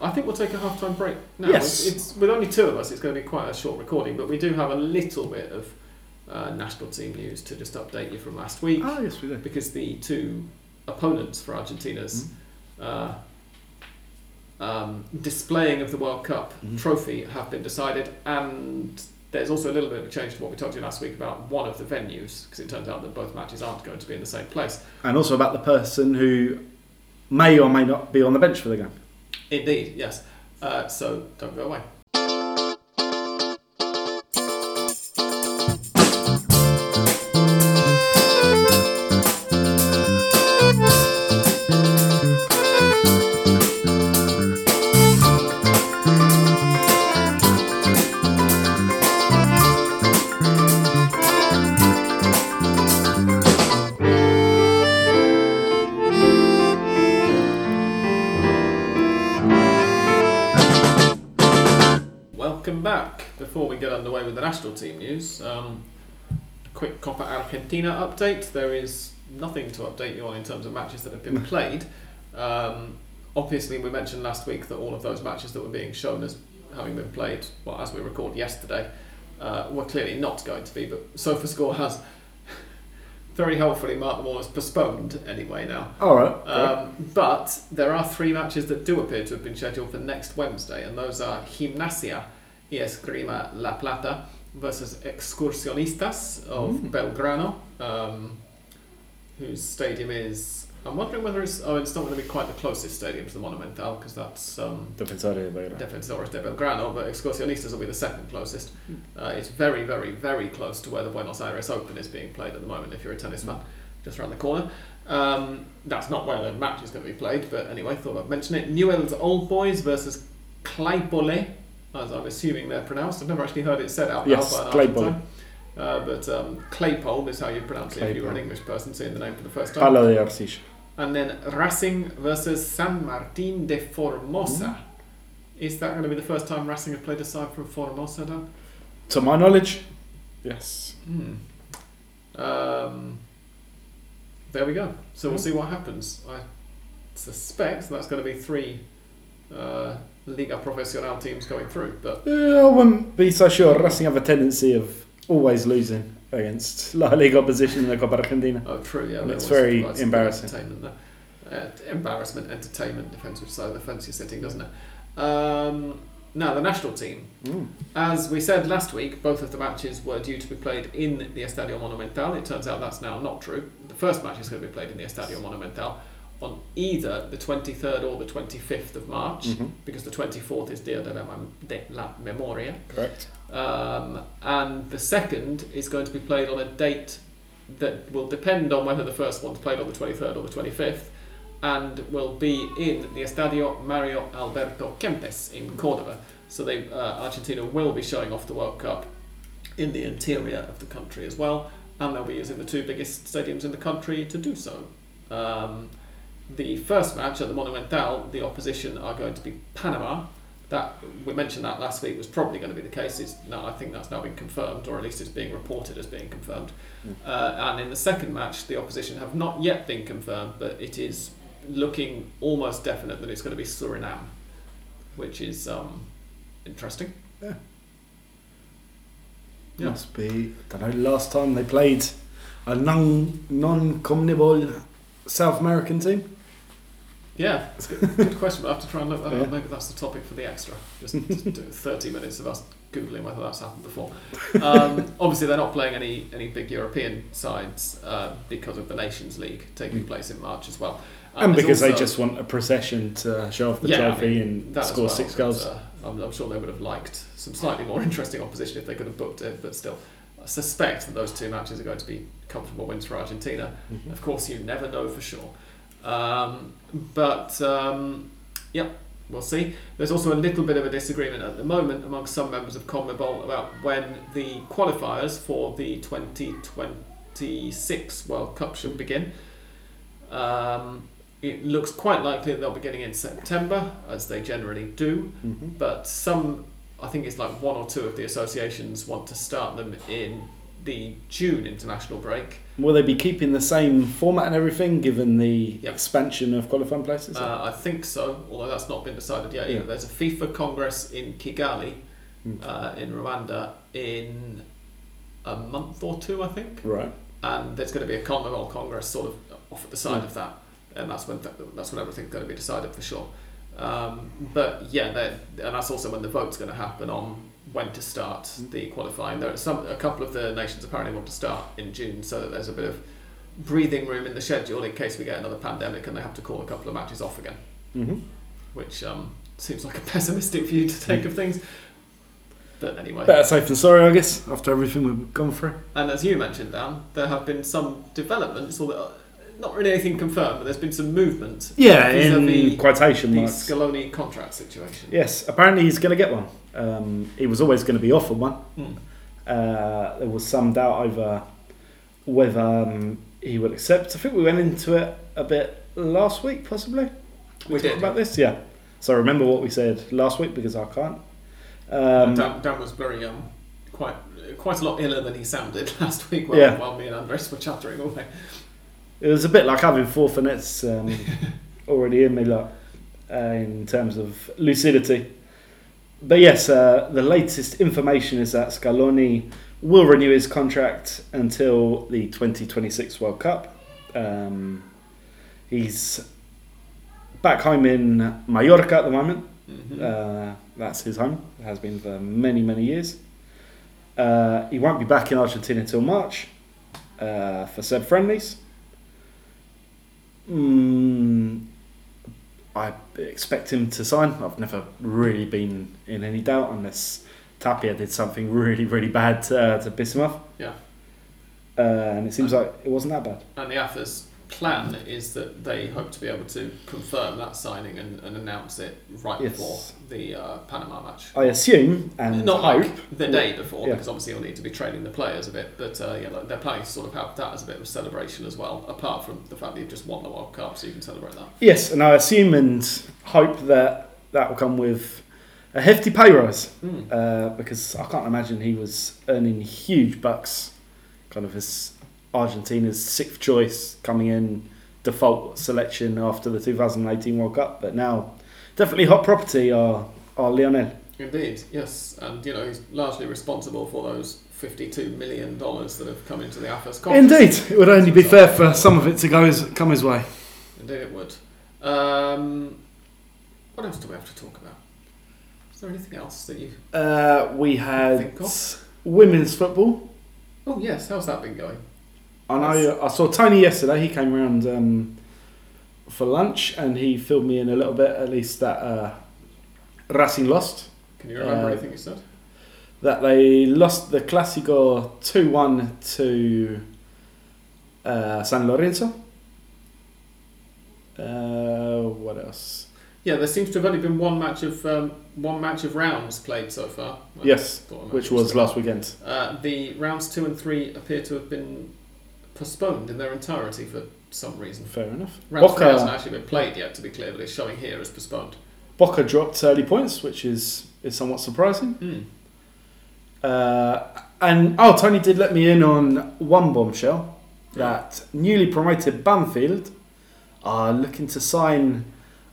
I think we'll take a half time break now. Yes. It's, it's, with only two of us, it's going to be quite a short recording, but we do have a little bit of uh, national team news to just update you from last week Ah, yes, we do. because the two opponents for Argentina's uh, um, displaying of the World Cup Mhm. trophy have been decided, and there's also a little bit of a change to what we talked to you last week about one of the venues, because it turns out that both matches aren't going to be in the same place. And also about the person who may or may not be on the bench for the game. Indeed, yes. Uh, so don't go away. Underway with the national team news, um, quick Copa Argentina update. There is nothing to update you on in terms of matches that have been played. Um, obviously, we mentioned last week that all of those matches that were being shown as having been played, well, as we record yesterday, uh, were clearly not going to be. But SofaScore has very helpfully marked them all as postponed anyway now. All right. Um, but there are three matches that do appear to have been scheduled for next Wednesday, and those are Gimnasia Esgrima La Plata versus Excursionistas of Mm. Belgrano, um, whose stadium is. I'm wondering whether it's. Oh, it's not going to be quite the closest stadium to the Monumental because that's um, Defensor de Belgrano. Defensores de Belgrano, but Excursionistas will be the second closest. Uh, it's very, very, very close to where the Buenos Aires Open is being played at the moment, if you're a tennis fan, just around the corner. Um, that's not where the match is going to be played, but anyway, thought I'd mention it. Newell's Old Boys versus Claypole, as I'm assuming they're pronounced. I've never actually heard it said out Yes, loud by an Claypole. Uh, but um, Claypole is how you pronounce it if you were an English person seeing the name for the first time. Palo de Arcilla. And then Racing versus San Martin de Formosa. Is that going to be the first time Racing have played a side from Formosa, Dan? To my knowledge, yes. Hmm. Um, there we go. So we'll see what happens. I suspect that's going to be three uh, Liga Profesional teams going through. But Yeah, I wouldn't be so sure. Racing have a tendency of always losing against La Liga opposition in the Copa Argentina. oh, true, yeah. And it's very provide some good embarrassing. Entertainment. Uh, embarrassment, entertainment depends which side of the fence you're sitting, doesn't it? Um, now the national team. Mm. As we said last week, both of the matches were due to be played in the Estadio Monumental. It turns out that's now not true. The first match is going to be played in the Estadio Monumental on either the 23rd or the 25th of March, Mhm. because the 24th is Dia de la, de la Memoria. Correct. Um, and the second is going to be played on a date that will depend on whether the first one's played on the 23rd or the 25th, and will be in the Estadio Mario Alberto Kempes in Cordoba. So they, uh, Argentina will be showing off the World Cup in the interior of the country as well, and they'll be using the two biggest stadiums in the country to do so. Um, the first match at the Monumental, the opposition are going to be Panama. That we mentioned that last week was probably going to be the case. It's, no, I think that's now been confirmed, or at least it's being reported as being confirmed. Mm. Uh, and in the second match, the opposition have not yet been confirmed, but it is looking almost definite that it's going to be Suriname, which is um, interesting. Yeah. Yeah. Must be. I don't know. Last time they played a non non CONMEBOL South American team. Yeah, it's a good, good question. I'll have to try and look that Yeah. up. Maybe that's the topic for the extra. Just, just do 30 minutes of us Googling whether that's happened before. Um, obviously, they're not playing any, any big European sides uh, because of the Nations League taking Mm. place in March as well. and there's because they just want a procession to show off the Yeah, I trophy mean, and score well, six goals. Uh, I'm, I'm sure they would have liked some slightly more interesting opposition if they could have booked it, but still, I suspect that those two matches are going to be comfortable wins for Argentina. Mhm. Of course, you never know for sure. Um, but, um, yep, we'll see. There's also a little bit of a disagreement at the moment among some members of CONMEBOL about when the qualifiers for the 2026 World Cup should begin. Um, it looks quite likely that they'll be getting in September, as they generally do Mhm. but some I think it's like one or two of the associations want to start them in the June international break. Will they be keeping the same format and everything, given the Yep. expansion of qualifying places? Uh, I think so, although that's not been decided yet. Yeah. There's a FIFA Congress in Kigali, Mm. uh, in Rwanda, in a month or two, I think, right. and there's going to be a CONMEBOL Congress sort of off at the side of that, and that's when th- that's when everything's going to be decided for sure. Um, but yeah, and that's also when the vote's going to happen on when to start the qualifying. There are some a couple of the nations apparently want to start in June, so that there's a bit of breathing room in the schedule in case we get another pandemic and they have to call a couple of matches off again, hmm which um, seems like a pessimistic view to take of things. But anyway, Better safe than sorry, I guess, after everything we've gone through. and as you mentioned, Dan, there have been some developments, or not really anything confirmed, but there's been some movement. Yeah, in vis-a-vis quotation the marks. Scaloni contract situation. Yes, apparently he's going to get one. Um, he was always going to be offered one. Hmm. Uh, there was some doubt over whether um, he would accept. I think we went into it a bit last week, possibly. We talked did. about this, yeah. So remember what we said last week because I can't. Um, Dan, Dan was very um, quite quite a lot iller than he sounded last week while, Yeah. while me and Andres were chattering away. It was a bit like having four Fernets um, already in me, like, uh, in terms of lucidity. But yes, uh, the latest information is that Scaloni will renew his contract until the 2026 World Cup. Um, he's back home in Mallorca at the moment. Mhm. Uh, that's his home. It has been for many, many years. Uh, he won't be back in Argentina until March uh, for said friendlies. Mm, I expect him to sign. I've never really been in any doubt unless Tapia did something really, really bad uh, to piss him off. Yeah. Uh, and it seems like it wasn't that bad. And the AFA's plan is that they hope to be able to confirm that signing and, and announce it right Yes. before the uh, Panama match. I assume and Not hope. like the day before, Yeah. because obviously you'll need to be training the players a bit. But uh, yeah, they're planning to sort of have that as a bit of a celebration as well, apart from the fact that you've just won the World Cup, so you can celebrate that. Yes, and I assume and hope that that will come with a hefty pay rise Mm. uh, because I can't imagine he was earning huge bucks, kind of as Argentina's sixth choice coming in default selection after the 2018 World Cup. But now, definitely hot property are are Lionel. Indeed, yes, and you know he's largely responsible for those fifty-two million dollars that have come into the AFA's. Indeed, it would only be fair for some of it to go his, come his way. Indeed, it would. Um, what else do we have to talk about? Is there anything else that you? Uh, we had women's football. Oh yes, how's that been going? I know. I saw Tony yesterday. He came around um, for lunch and he filled me in a little bit. At least that uh, Racing lost. Can you remember Uh, anything he said? That they lost the Clásico two one to uh, San Lorenzo. Uh, what else? Yeah, there seems to have only been one match of um, one match of rounds played so far. I Yes, thought I might Which was last weekend. Uh, the rounds two and three appear to have been postponed in their entirety for some reason. Fair enough. Round three hasn't actually been played yet, to be clear, but it's showing here as postponed. Boca dropped early points, which is is somewhat surprising. Mm. Uh, and oh, Tony did let me in on one bombshell that newly promoted Banfield are looking to sign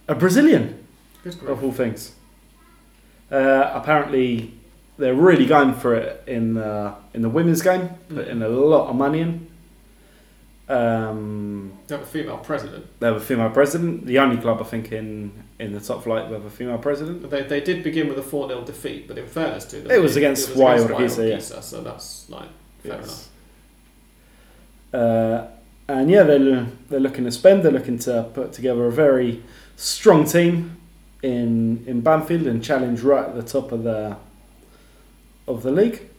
a Brazilian, of all things. Uh, apparently, they're really going for it in the, in the women's game, putting a lot of money in. Um, They have a female president. they have a female president, the only club I think in, in the top flight with a female president. They, they did begin with a 4 0 defeat, but in fairness to them, It was against UAI Urquiza, yeah. So that's like fair Yes. enough. Uh, and yeah, they're, they're looking to spend. They're looking to put together a very strong team in in Banfield and challenge right at the top of the of the league.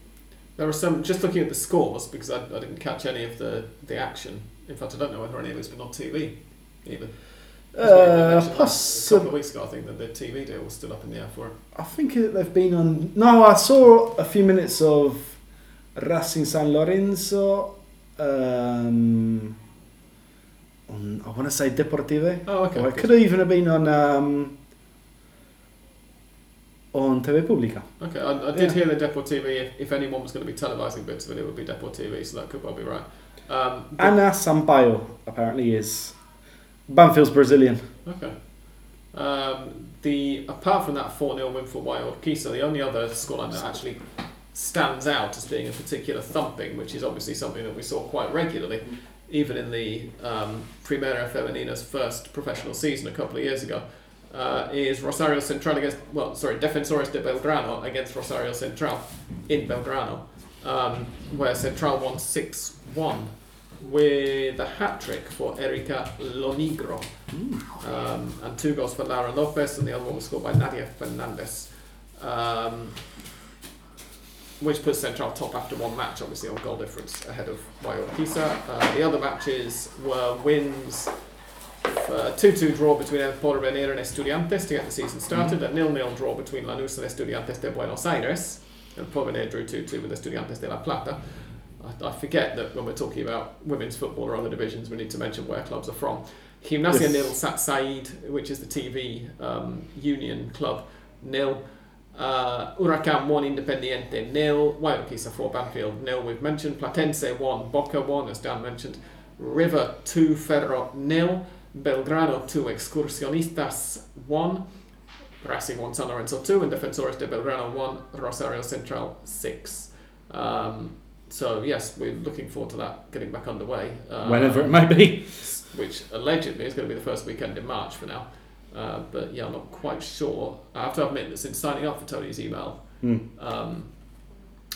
There are some, just looking at the scores, because I, I didn't catch any of the, the action. In fact, I don't know whether any of it's been on TV even. Uh, a couple of weeks ago, I think that the TV deal was still up in the air for it. I think they've been on. No, I saw a few minutes of Racing San Lorenzo. Um, on, I want to say DeporTV. Oh, okay. Or it could have even have been on um, on TV Pública. Okay, I, I did Yeah. hear that DeporTV. If, if anyone was going to be televising bits of it, it would be DeporTV, so that could well be right. Um, but- Ana Sampaio apparently is Banfield's Brazilian. okay. Um, the apart from that four 0 win for UAI Urquiza, the only other scoreline that actually stands out as being a particular thumping, which is obviously something that we saw quite regularly, even in the um, Primera Femenina's first professional season a couple of years ago, uh, is Rosario Central against, well, sorry, Defensores de Belgrano against Rosario Central in Belgrano, um, where Central won 6 1 with a hat trick for Erika Lonigro. Um, and two goals for Lara Lopez, and the other one was scored by Nadia Fernandez. Um, which puts Central top after one match, obviously on goal difference ahead of UAI Urquiza. Uh, the other matches were wins, a 2 2 draw between El Porvenir and Estudiantes to get the season started, a 0 0 draw between Lanús and Estudiantes de Buenos Aires. El Porvenir drew 2 2 with Estudiantes de La Plata. I, I forget that when we're talking about women's football or other divisions, we need to mention where clubs are from. Gimnasia Yes. nil, SATSAID, which is the TV um, union club, nil. Uh, Huracan 1, Independiente nil. UAI Urquiza 4, Banfield nil. We've mentioned Platense 1, Boca 1, as Dan mentioned. River 2, Ferro nil. Belgrano 2, Excursionistas 1. Racing 1, San Lorenzo 2, and Defensores de Belgrano 1, Rosario Central 6. Um, so, yes, we're looking forward to that getting back underway. Uh, Whenever it may be. Which allegedly is going to be the first weekend in March for now. Uh, but yeah, I'm not quite sure. I have to admit that since signing up for Tony's email Hmm. um,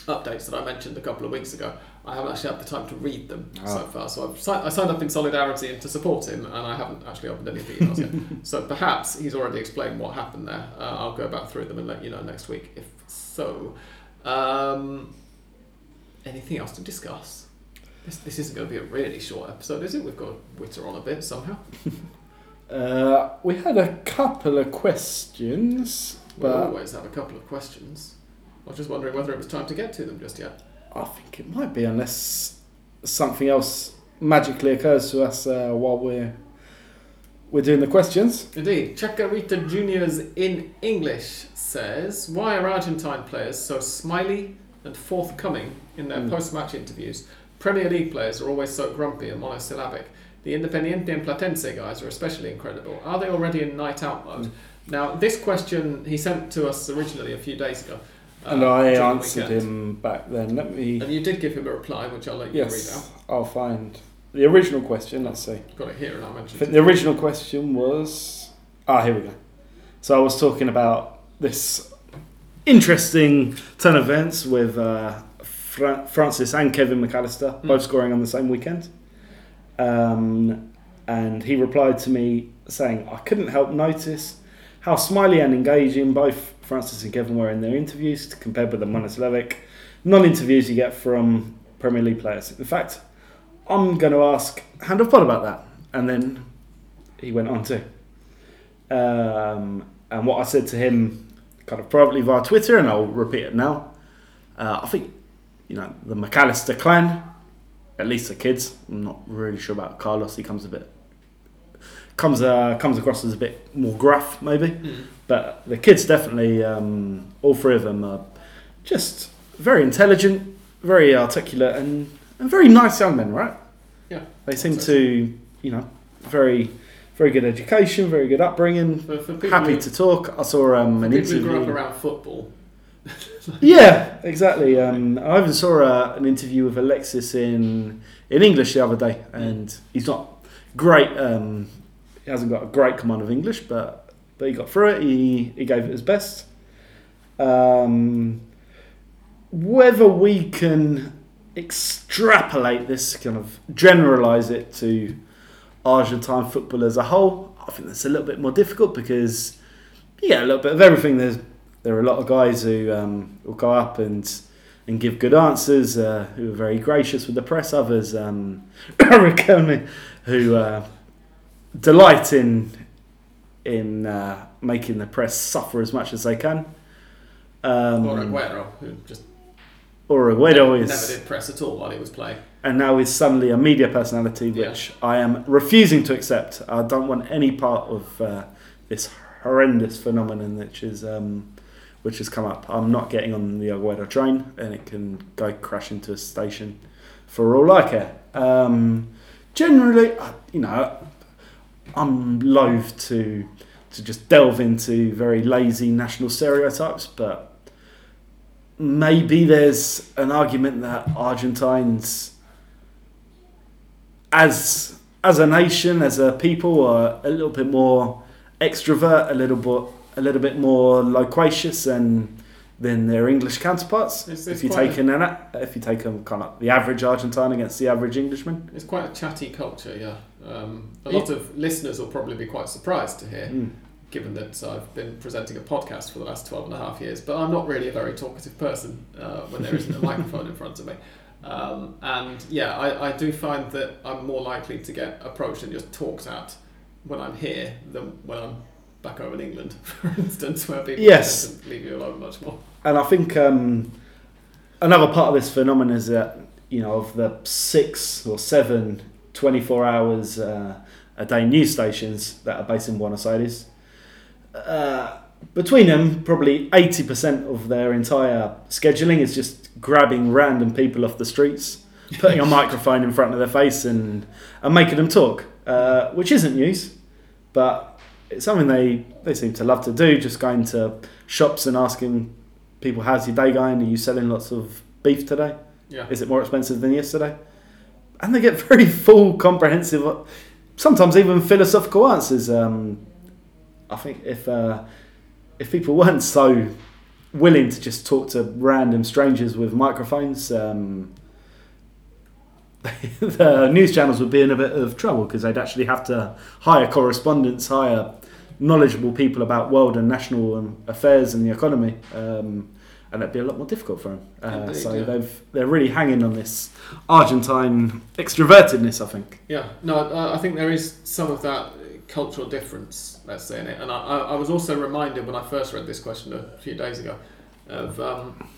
updates that I mentioned a couple of weeks ago, I haven't actually had the time to read them so Ah. far. So I've si- I signed up in solidarity and to support him, and I haven't actually opened any of the emails yet. So perhaps he's already explained what happened there. Uh, I'll go back through them and let you know next week if so. Um, anything else to discuss? This, this isn't going to be a really short episode, is it? We've got to witter on a bit somehow. Uh, we had a couple of questions, We but always have a couple of questions. I was just wondering whether it was time to get to them just yet. I think it might be unless something else magically occurs to us uh, while we're we're doing the questions. Indeed. Chacarita Juniors in English says, Why are Argentine players so smiley and forthcoming in their Mm. post match interviews? Premier League players are always so grumpy and monosyllabic. The Independiente and Platense guys are especially incredible. Are they already in night out mode? Mm. Now, this question he sent to us originally a few days ago. Uh, and I answered him back then. Let me. And you did give him a reply, which I'll let you read out. Yes, I'll find the original question. Let's see. Got it here, and I mention think the original question was. Ah, here we go. So I was talking about this interesting turn of events with uh, Fra- Francis and Kevin Mac Allister, Mm. both scoring on the same weekend. Um, and he replied to me saying, I couldn't help notice how smiley and engaging both Francis and Kevin were in their interviews compared with the monosyllabic non interviews you get from Premier League players. In fact, I'm going to ask Hand Pod about that. And then he went on to. Um, and what I said to him kind of privately via Twitter, and I'll repeat it now. Uh, I think, you know, the Mac Allister clan, at least the kids, I'm not really sure about Carlos, he comes a bit. Comes uh, comes across as a bit more gruff, maybe. Mm. But the kids definitely, um, all three of them are just very intelligent, very articulate, and, and very nice young men, right? Yeah. They seem to, you know, very, very good education, very good upbringing, For, for happy who, to talk. I saw um, an people who grew up interview. around football. Yeah, exactly. Um, I even saw uh, an interview with Alexis in in English the other day, and he's not great. Um, he hasn't got a great command of English, but but he got through it. He he gave it his best. Um, whether we can extrapolate this, kind of generalize it to Argentine football as a whole, I think that's a little bit more difficult because yeah, a little bit of everything. There's there are a lot of guys who um, will go up and and give good answers, uh, who are very gracious with the press. Others, um, who uh, delight in in uh, making the press suffer as much as they can. Um, or Aguero, who just or Aguero never, is, never did press at all while he was playing. and now is suddenly a media personality, Yeah. which I am refusing to accept. I don't want any part of uh, this horrendous phenomenon which is um, which has come up. I'm not getting on the Aguero train, and it can go crash into a station for all I care. Um, generally, you know, I'm loath to to just delve into very lazy national stereotypes, but maybe there's an argument that Argentines, as as a nation, as a people, are a little bit more extrovert, a little bit a little bit more loquacious than than their English counterparts. It's- if you take an if you take a kind of the average Argentine against the average Englishman. It's quite a chatty culture, yeah. Um, a lot of listeners will probably be quite surprised to hear, Mm. given that I've been presenting a podcast for the last 12 and a half years, but I'm not really a very talkative person uh, when there isn't a microphone in front of me. Um, and yeah, I, I do find that I'm more likely to get approached and just talked at when I'm here than when I'm back over in England, for instance, where people Yes. leave you alone much more. And I think um, another part of this phenomenon is that, you know, of the six or seven 24 hours uh, a day news stations that are based in Buenos Aires, uh, between them, probably 80% of their entire scheduling is just grabbing random people off the streets, putting a microphone in front of their face, and, and making them talk, uh, which isn't news, but it's something they, they seem to love to do, just going to shops and asking people, How's your day going? Are you selling lots of beef today? Yeah. Is it more expensive than yesterday? And they get very full, comprehensive, sometimes even philosophical answers. Um, I think if uh, if people weren't so willing to just talk to random strangers with microphones, um, the news channels would be in a bit of trouble because they'd actually have to hire correspondents, hire knowledgeable people about world and national um, affairs and the economy. Um, and it'd be a lot more difficult for them. Uh, Indeed, so yeah. they've they're really hanging on this Argentine extrovertedness, I think. Yeah, no, I, I think there is some of that cultural difference, let's say, in it. And I, I I was also reminded when I first read this question a few days ago of um,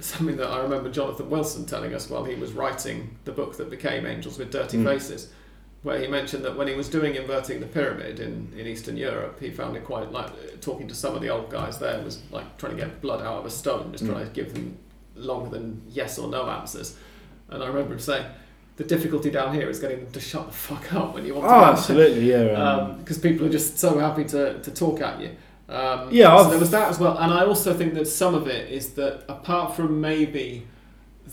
something that I remember Jonathan Wilson telling us while he was writing the book that became Angels with Dirty Mm. Faces, where he mentioned that when he was doing Inverting the Pyramid in, in Eastern Europe, he found it quite like talking to some of the old guys there was like trying to get blood out of a stone, just Mm. trying to give them longer than yes or no answers. And I remember him saying, the difficulty down here is getting them to shut the fuck up when you want to Oh, absolutely, yeah. Um, because people are just so happy to, to talk at you. Um, Yeah, so there was that as well, and I also think that some of it is that apart from maybe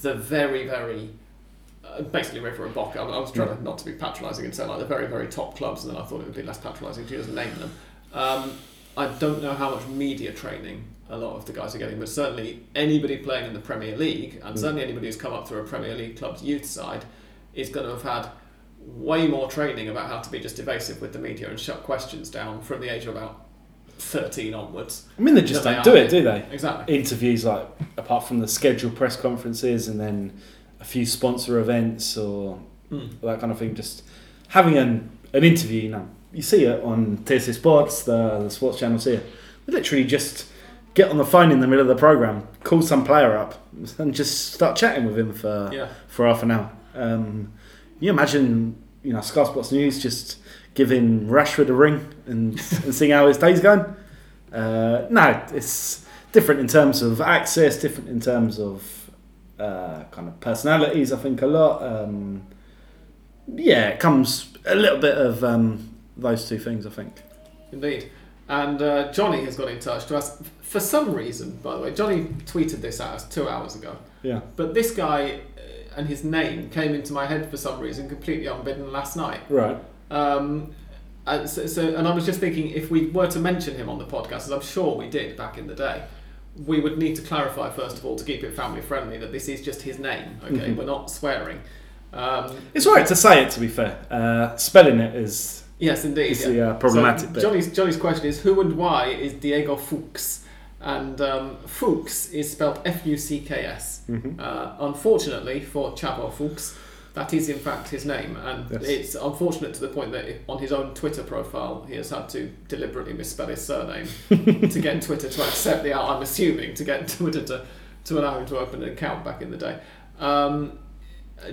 the very very uh, basically River and Boca, I I was trying to, not to be patronising and say like the very very top clubs, and then I thought it would be less patronising to just name them. Um, I don't know how much media training a lot of the guys are getting, but certainly anybody playing in the Premier League, and Mm. certainly anybody who's come up through a Premier League club's youth side, is going to have had way more training about how to be just evasive with the media and shut questions down from the age of about 13 onwards. I mean, they just don't they do it, do they? Exactly. Interviews, like, apart from the scheduled press conferences and then a few sponsor events or Mm. that kind of thing, just having an, an interview, you know, you see it on TyC Sports, the, the sports channels here. They literally just get on the phone in the middle of the program, call some player up, and just start chatting with him for Yeah. for half an hour. Um, you imagine, you know, Sky Sports News just giving Rashford a ring and, and seeing how his day's going. Uh, no, it's different in terms of access, different in terms of uh, kind of personalities. I think a lot. Um, yeah, it comes a little bit of um, those two things. I think. Indeed. And uh, Johnny has got in touch to us for some reason, by the way. Johnny tweeted this at us two hours ago. Yeah. But this guy uh, and his name came into my head for some reason completely unbidden last night. Right. Um, and so, so, and I was just thinking, if we were to mention him on the podcast, as I'm sure we did back in the day, we would need to clarify first of all to keep it family friendly that this is just his name. Okay, Mhm. we're not swearing. Um, It's right to say it. To be fair, uh, spelling it is yes, indeed. is yeah. the uh, problematic So bit. Johnny's Johnny's question is who and why is Diego Fucks, and um, Fucks is spelled F U C K S. Mhm. Uh, unfortunately for Chavo Fucks, that is in fact his name, and Yes. it's unfortunate to the point that on his own Twitter profile he has had to deliberately misspell his surname to get Twitter to accept the. I'm assuming to get Twitter to to allow him to open an account back in the day. Um,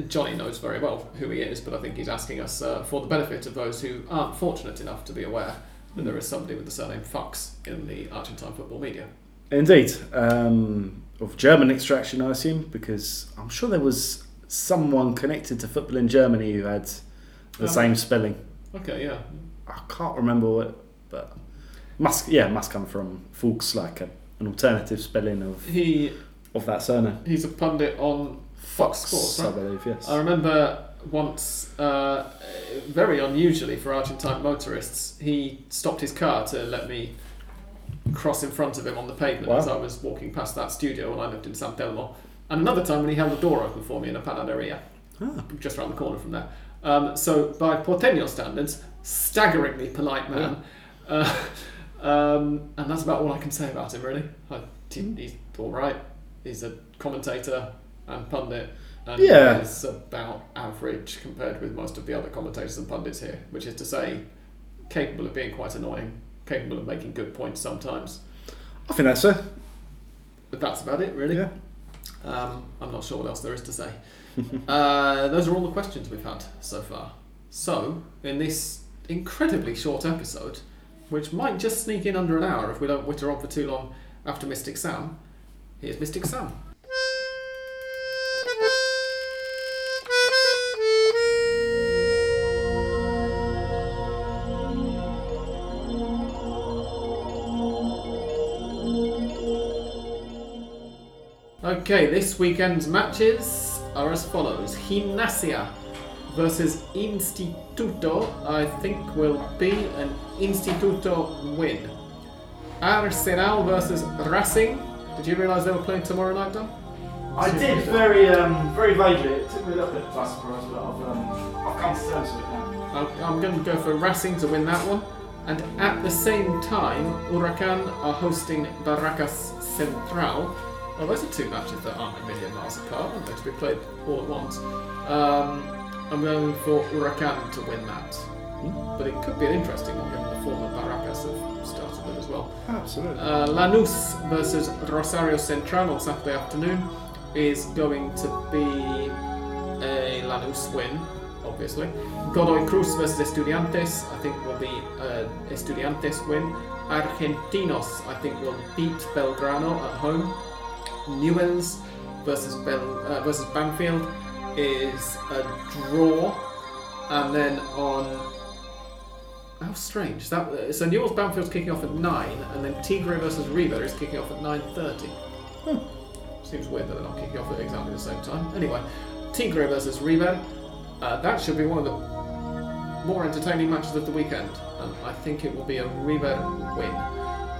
Johnny knows very well who he is, but I think he's asking us uh, for the benefit of those who aren't fortunate enough to be aware that there is somebody with the surname Fucks in the Argentine football media. Indeed, um, of German extraction, I assume, because I'm sure there was someone connected to football in Germany who had the Um, same spelling. Okay, yeah. I can't remember what, but must yeah must come from Fuchs, like a, an alternative spelling of He of that surname. he's a pundit on Fox Sports, I believe. Yes. I remember once, uh, very unusually for Argentine motorists, he stopped his car to let me cross in front of him on the pavement Wow. as I was walking past that studio when I lived in San Telmo. And another time when he held the door open for me in a panaderia, Ah. just around the corner from there. Um, so, by Porteño standards, staggeringly polite man. Uh, um, and that's about all I can say about him, really. I, he's all right. He's a commentator and pundit. And Yeah. he's about average compared with most of the other commentators and pundits here, which is to say, capable of being quite annoying, capable of making good points sometimes. I think that's it. But that's about it, really. Yeah. Um, I'm not sure what else there is to say. uh, those are all the questions we've had so far. So, in this incredibly short episode, which might just sneak in under an hour if we don't witter on for too long after Mystic Sam. Here's Mystic Sam. Okay, this weekend's matches are as follows. Gimnasia versus Instituto, I think will be an Instituto win. Arsenal versus Racing. Did you realise they were playing tomorrow night, Don? I did very, um, very vaguely. It took me a little bit by surprise, but I've, um, I've come to terms with it now. I'm- I'm going to go for Racing to win that one. And at the same time, Huracan are hosting Barracas Central. Well, those are two matches that aren't a million miles apart, aren't they, to be played all at once. Um, I'm going for Huracan to win that. But it could be an interesting one given the form that Barracas have started with as well. Absolutely. Uh, Lanús versus Rosario Central on Saturday afternoon is going to be a Lanús win, obviously. Godoy Cruz versus Estudiantes, I think will be a Estudiantes win. Argentinos, I think will beat Belgrano at home. Newells versus Bel- uh, versus Banfield is a draw, and then on how strange that. So Newell's Banfield's kicking off at nine, and then Tigre versus River is kicking off at nine thirty. Seems weird that they're not kicking off at exactly the same time. Anyway, Tigre versus River. Uh, that should be one of the more entertaining matches of the weekend, and I think it will be a River win.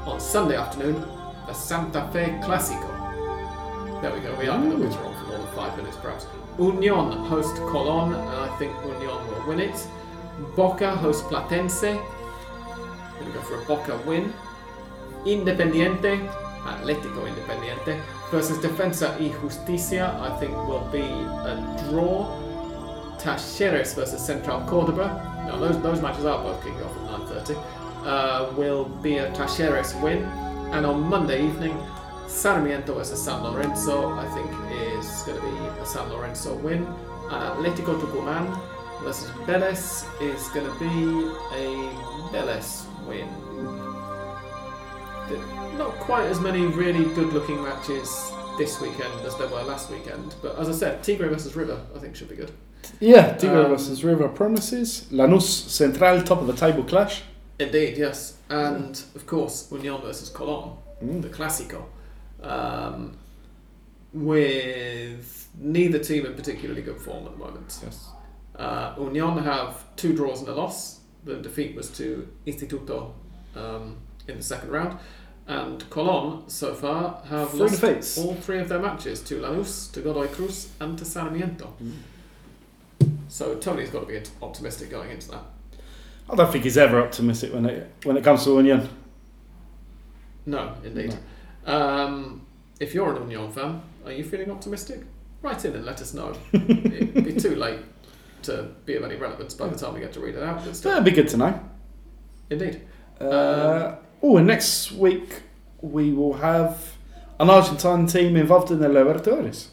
On Sunday afternoon, the Santa Fe Clásico. There we go. We are going to witter on for more than five minutes, perhaps. Union host Colón, and I think Union will win it. Boca host Platense. Going to go for a Boca win. Independiente, Atlético Independiente versus Defensa y Justicia. I think will be a draw. Talleres versus Central Cordoba. Now those those matches are both kicking off at 9:30. Uh, will be a Talleres win, and on Monday evening, Sarmiento versus San Lorenzo. I think is going to be a San Lorenzo win. And Atlético Tucumán versus Vélez is going to be a Vélez win. Not quite as many really good-looking matches this weekend as there were last weekend, but as I said, Tigre versus River I think should be good. Yeah, Tigre Um, versus River promises. Lanús Central, top of the table clash. Indeed, yes, and of course Union versus Colón, Mm. the Clásico, um, with neither team in particularly good form at the moment. Yes. Uh, Union have two draws and a loss. The defeat was to Instituto um, in the second round. And Colón, so far, have Three lost defeats. all three of their matches to Lanús, to Godoy Cruz, and to Sarmiento. So Tony's got to be optimistic going into that. I don't think he's ever optimistic when it when it comes to Union. No, indeed. Um, if you're an Union fan, are you feeling optimistic? Write in and let us know. It'd be too late to be of any relevance by the time we get to read it out, but That'd be good to know. indeed. Uh, oh, and next week we will have an Argentine team involved in the Libertadores.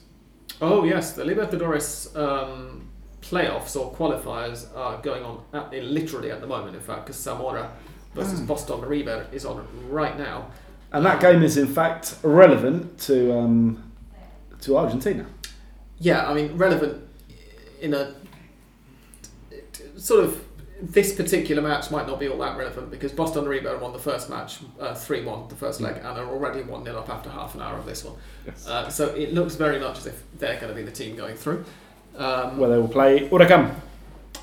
Oh yes, the Libertadores um, playoffs or qualifiers are going on at, literally at the moment. In fact, because Zamora versus Ah. Boston River is on right now. And that game is in fact relevant to um, to Argentina. Yeah, I mean relevant in a sort of this particular match might not be all that relevant because Boston River won the first match three one the first leg and are already one 0 up after half an hour of this one. Yes. Uh, so it looks very much as if they're going to be the team going through. Um, Where they will play Huracan.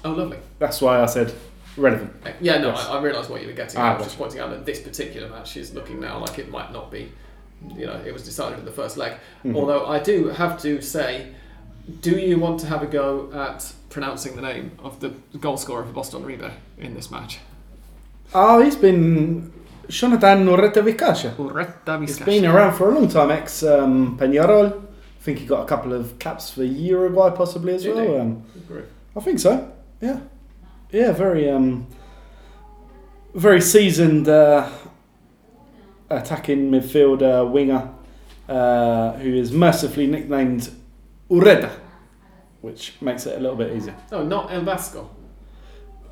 oh, lovely. That's why I said relevant. Yeah, no, Yes. I, I realise what you were getting Ah, at. I was just pointing out that this particular match is looking now like it might not be, you know, it was decided in the first leg. Mhm. Although I do have to say, do you want to have a go at pronouncing the name of the goal scorer for Boston River in this match? Oh, he's been Jonathan Urreta Vizcaya. Urreta He's Vizcaya. been around for a long time, ex um, Peñarol. I think he got a couple of caps for Uruguay possibly as Did well. Um, I think so. Yeah, yeah, very um, very seasoned uh, attacking midfielder winger uh, who is mercifully nicknamed Urreta, which makes it a little bit easier. No, not El Vasco.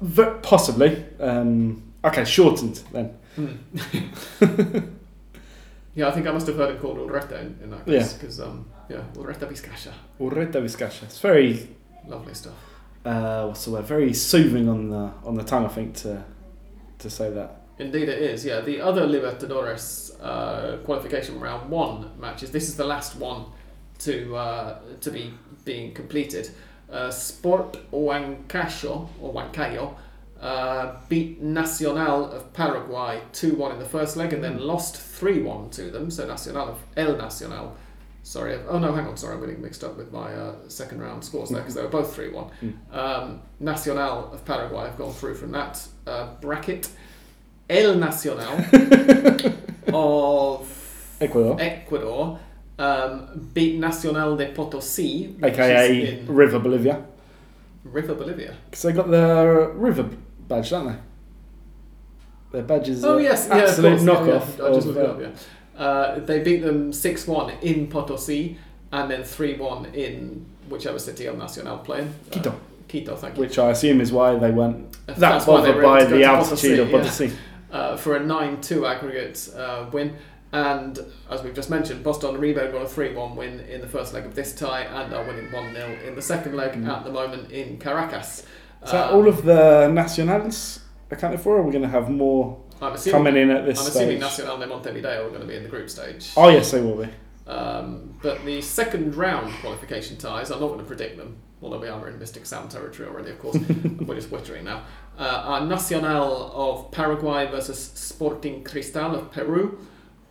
V- possibly. Um, Okay, shortened then. Yeah, I think I must have heard it called Urreta in, in that Yeah. case. Because, um, yeah, Urreta Vizcaya. Urreta Vizcaya. It's very, Lovely stuff. Uh, what's the word? Very soothing on the on the tongue, I think, to to say that. Indeed, it is. Yeah, the other Libertadores uh, qualification round one matches. This is the last one to uh, to be being completed. Uh, Sport Huancayo or Huancayo uh, beat Nacional of Paraguay two one in the first leg and then lost three one to them. So Nacional of El Nacional. Sorry. Oh no, hang on. Sorry, I'm getting mixed up with my uh, second round scores there because they were both three one. Um, Nacional of Paraguay have gone through from that uh, bracket. El Nacional of Ecuador, Ecuador um, beat Nacional de Potosí, aka River Bolivia, River Bolivia. because they got the river badge, don't they? Their badge is Oh uh, yes, yeah, absolute yeah, knockoff. yeah. I just of, looked it uh, up. Yeah, uh, they beat them six one in Potosí, and then three one in whichever city El Nacional playing. Uh, Quito. Quito, thank you. which I assume is why they weren't that That's bothered by able to go the altitude of Potosí, yeah. Uh, for a 9 2 aggregate uh, win. And as we've just mentioned, Boston River got a 3 1 win in the first leg of this tie and are winning 1 0 in the second leg Mm. at the moment in Caracas. Is that Uh, all of the nationals accounted for, or are we going to have more I'm assuming, coming in at this I'm assuming stage? Nacional de Montevideo are going to be in the group stage. Oh yes, they will be. Um, but the second round qualification ties, I'm not going to predict them, although we are in Mystic Sam territory already, of course. We're just wittering now. Uh, are Nacional of Paraguay versus Sporting Cristal of Peru,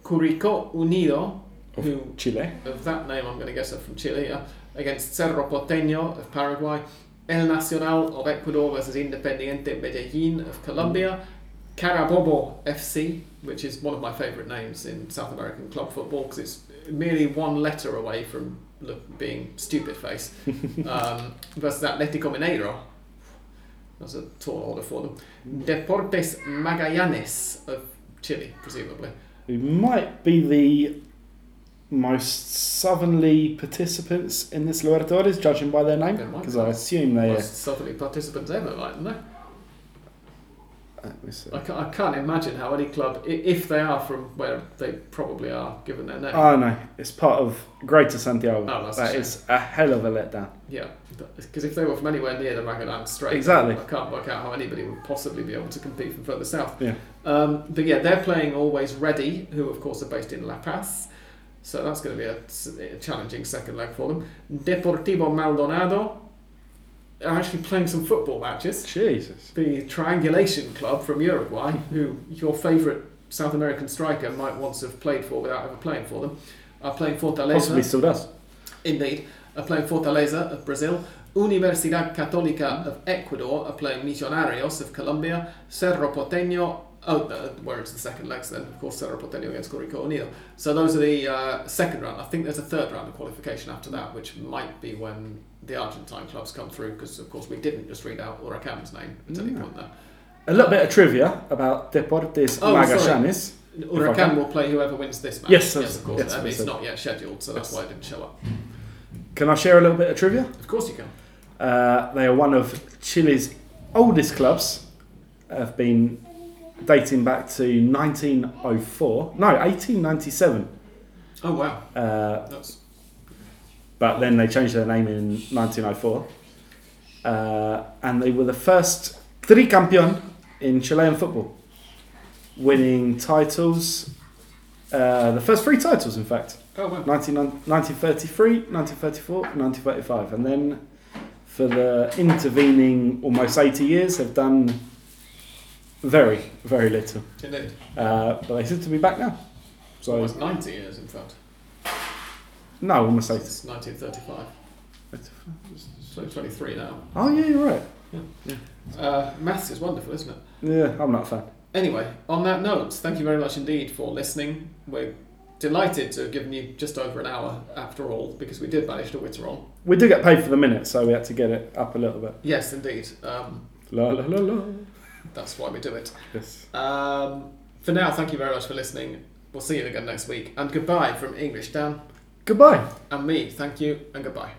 Curicó Unido, Of who Chile. of that name I'm going to guess are from Chile, yeah, against Cerro Porteño of Paraguay, El Nacional of Ecuador versus Independiente Medellín of Colombia, Carabobo FC, which is one of my favourite names in South American club football because it's merely one letter away from look, being stupid face, um, versus Atletico Mineiro. That's a tall order for them. Deportes Magallanes of Chile, presumably. Who might be the most southerly participants in this Libertadores, judging by their name, because. I assume they. Most southerly participants ever, mightn't they? Let me see. I can't, I can't imagine how any club, if they are from where they probably are, given their name. Oh no, it's part of Greater Santiago. Oh, that's a that shame. is a hell of a letdown. yeah, because if they were from anywhere near the Magallanes Strait, Exactly. I can't work out how anybody would possibly be able to compete from further south. Yeah. Um, but yeah, they're playing Always Ready, who of course are based in La Paz. So that's going to be a challenging second leg for them. Deportivo Maldonado are actually playing some football matches. Jesus. the Triangulation Club from Uruguay, who your favourite South American striker might once have played for without ever playing for them, are playing Fortaleza. Possibly still does. Indeed, are playing Fortaleza of Brazil. Universidad Católica of Ecuador are playing Millonarios of Colombia. Cerro Porteño, oh, uh, where it's the second legs then, of course, Cerro Porteño against Curicó Unido. So those are the uh, second round. I think there's a third round of qualification after that, which might be when the Argentine clubs come through, because of course we didn't just read out Huracan's name at any point there. A little bit of trivia about Deportes Oh. Magallanes. I Huracan will play whoever wins this match. Yes, yes, of course. yes, I mean, it's not yet scheduled, so that's Yes. why it didn't show up. Can I share a little bit of trivia? Of course you can. Uh, they are one of Chile's oldest clubs. Have been dating back to 1904. No, 1897. Oh wow, Uh, that's but then they changed their name in 1904. Uh, and they were the first three tricampeón in Chilean football, winning titles. Uh, the first three titles, in fact. oh wow. 19, 1933, 1934, 1935. And then for the intervening almost 80 years, they've done very, very little. Indeed. Uh, but they seem to be back now. So, Almost 90 years, in fact. No, almost 80. Since 1935. So 23 now. Oh, yeah, you're right. Yeah, Uh, maths is wonderful, isn't it? Yeah, I'm not a fan. Anyway, on that note, thank you very much indeed for listening. We're delighted to have given you just over an hour after all, because we did manage to witter on. We do get paid for the minute, so we had to get it up a little bit. Yes, indeed. Um, La la la la. that's why we do it. Yes. Um, for now, thank you very much for listening. We'll see you again next week. And goodbye from English Dan Goodbye. And me, thank you and goodbye.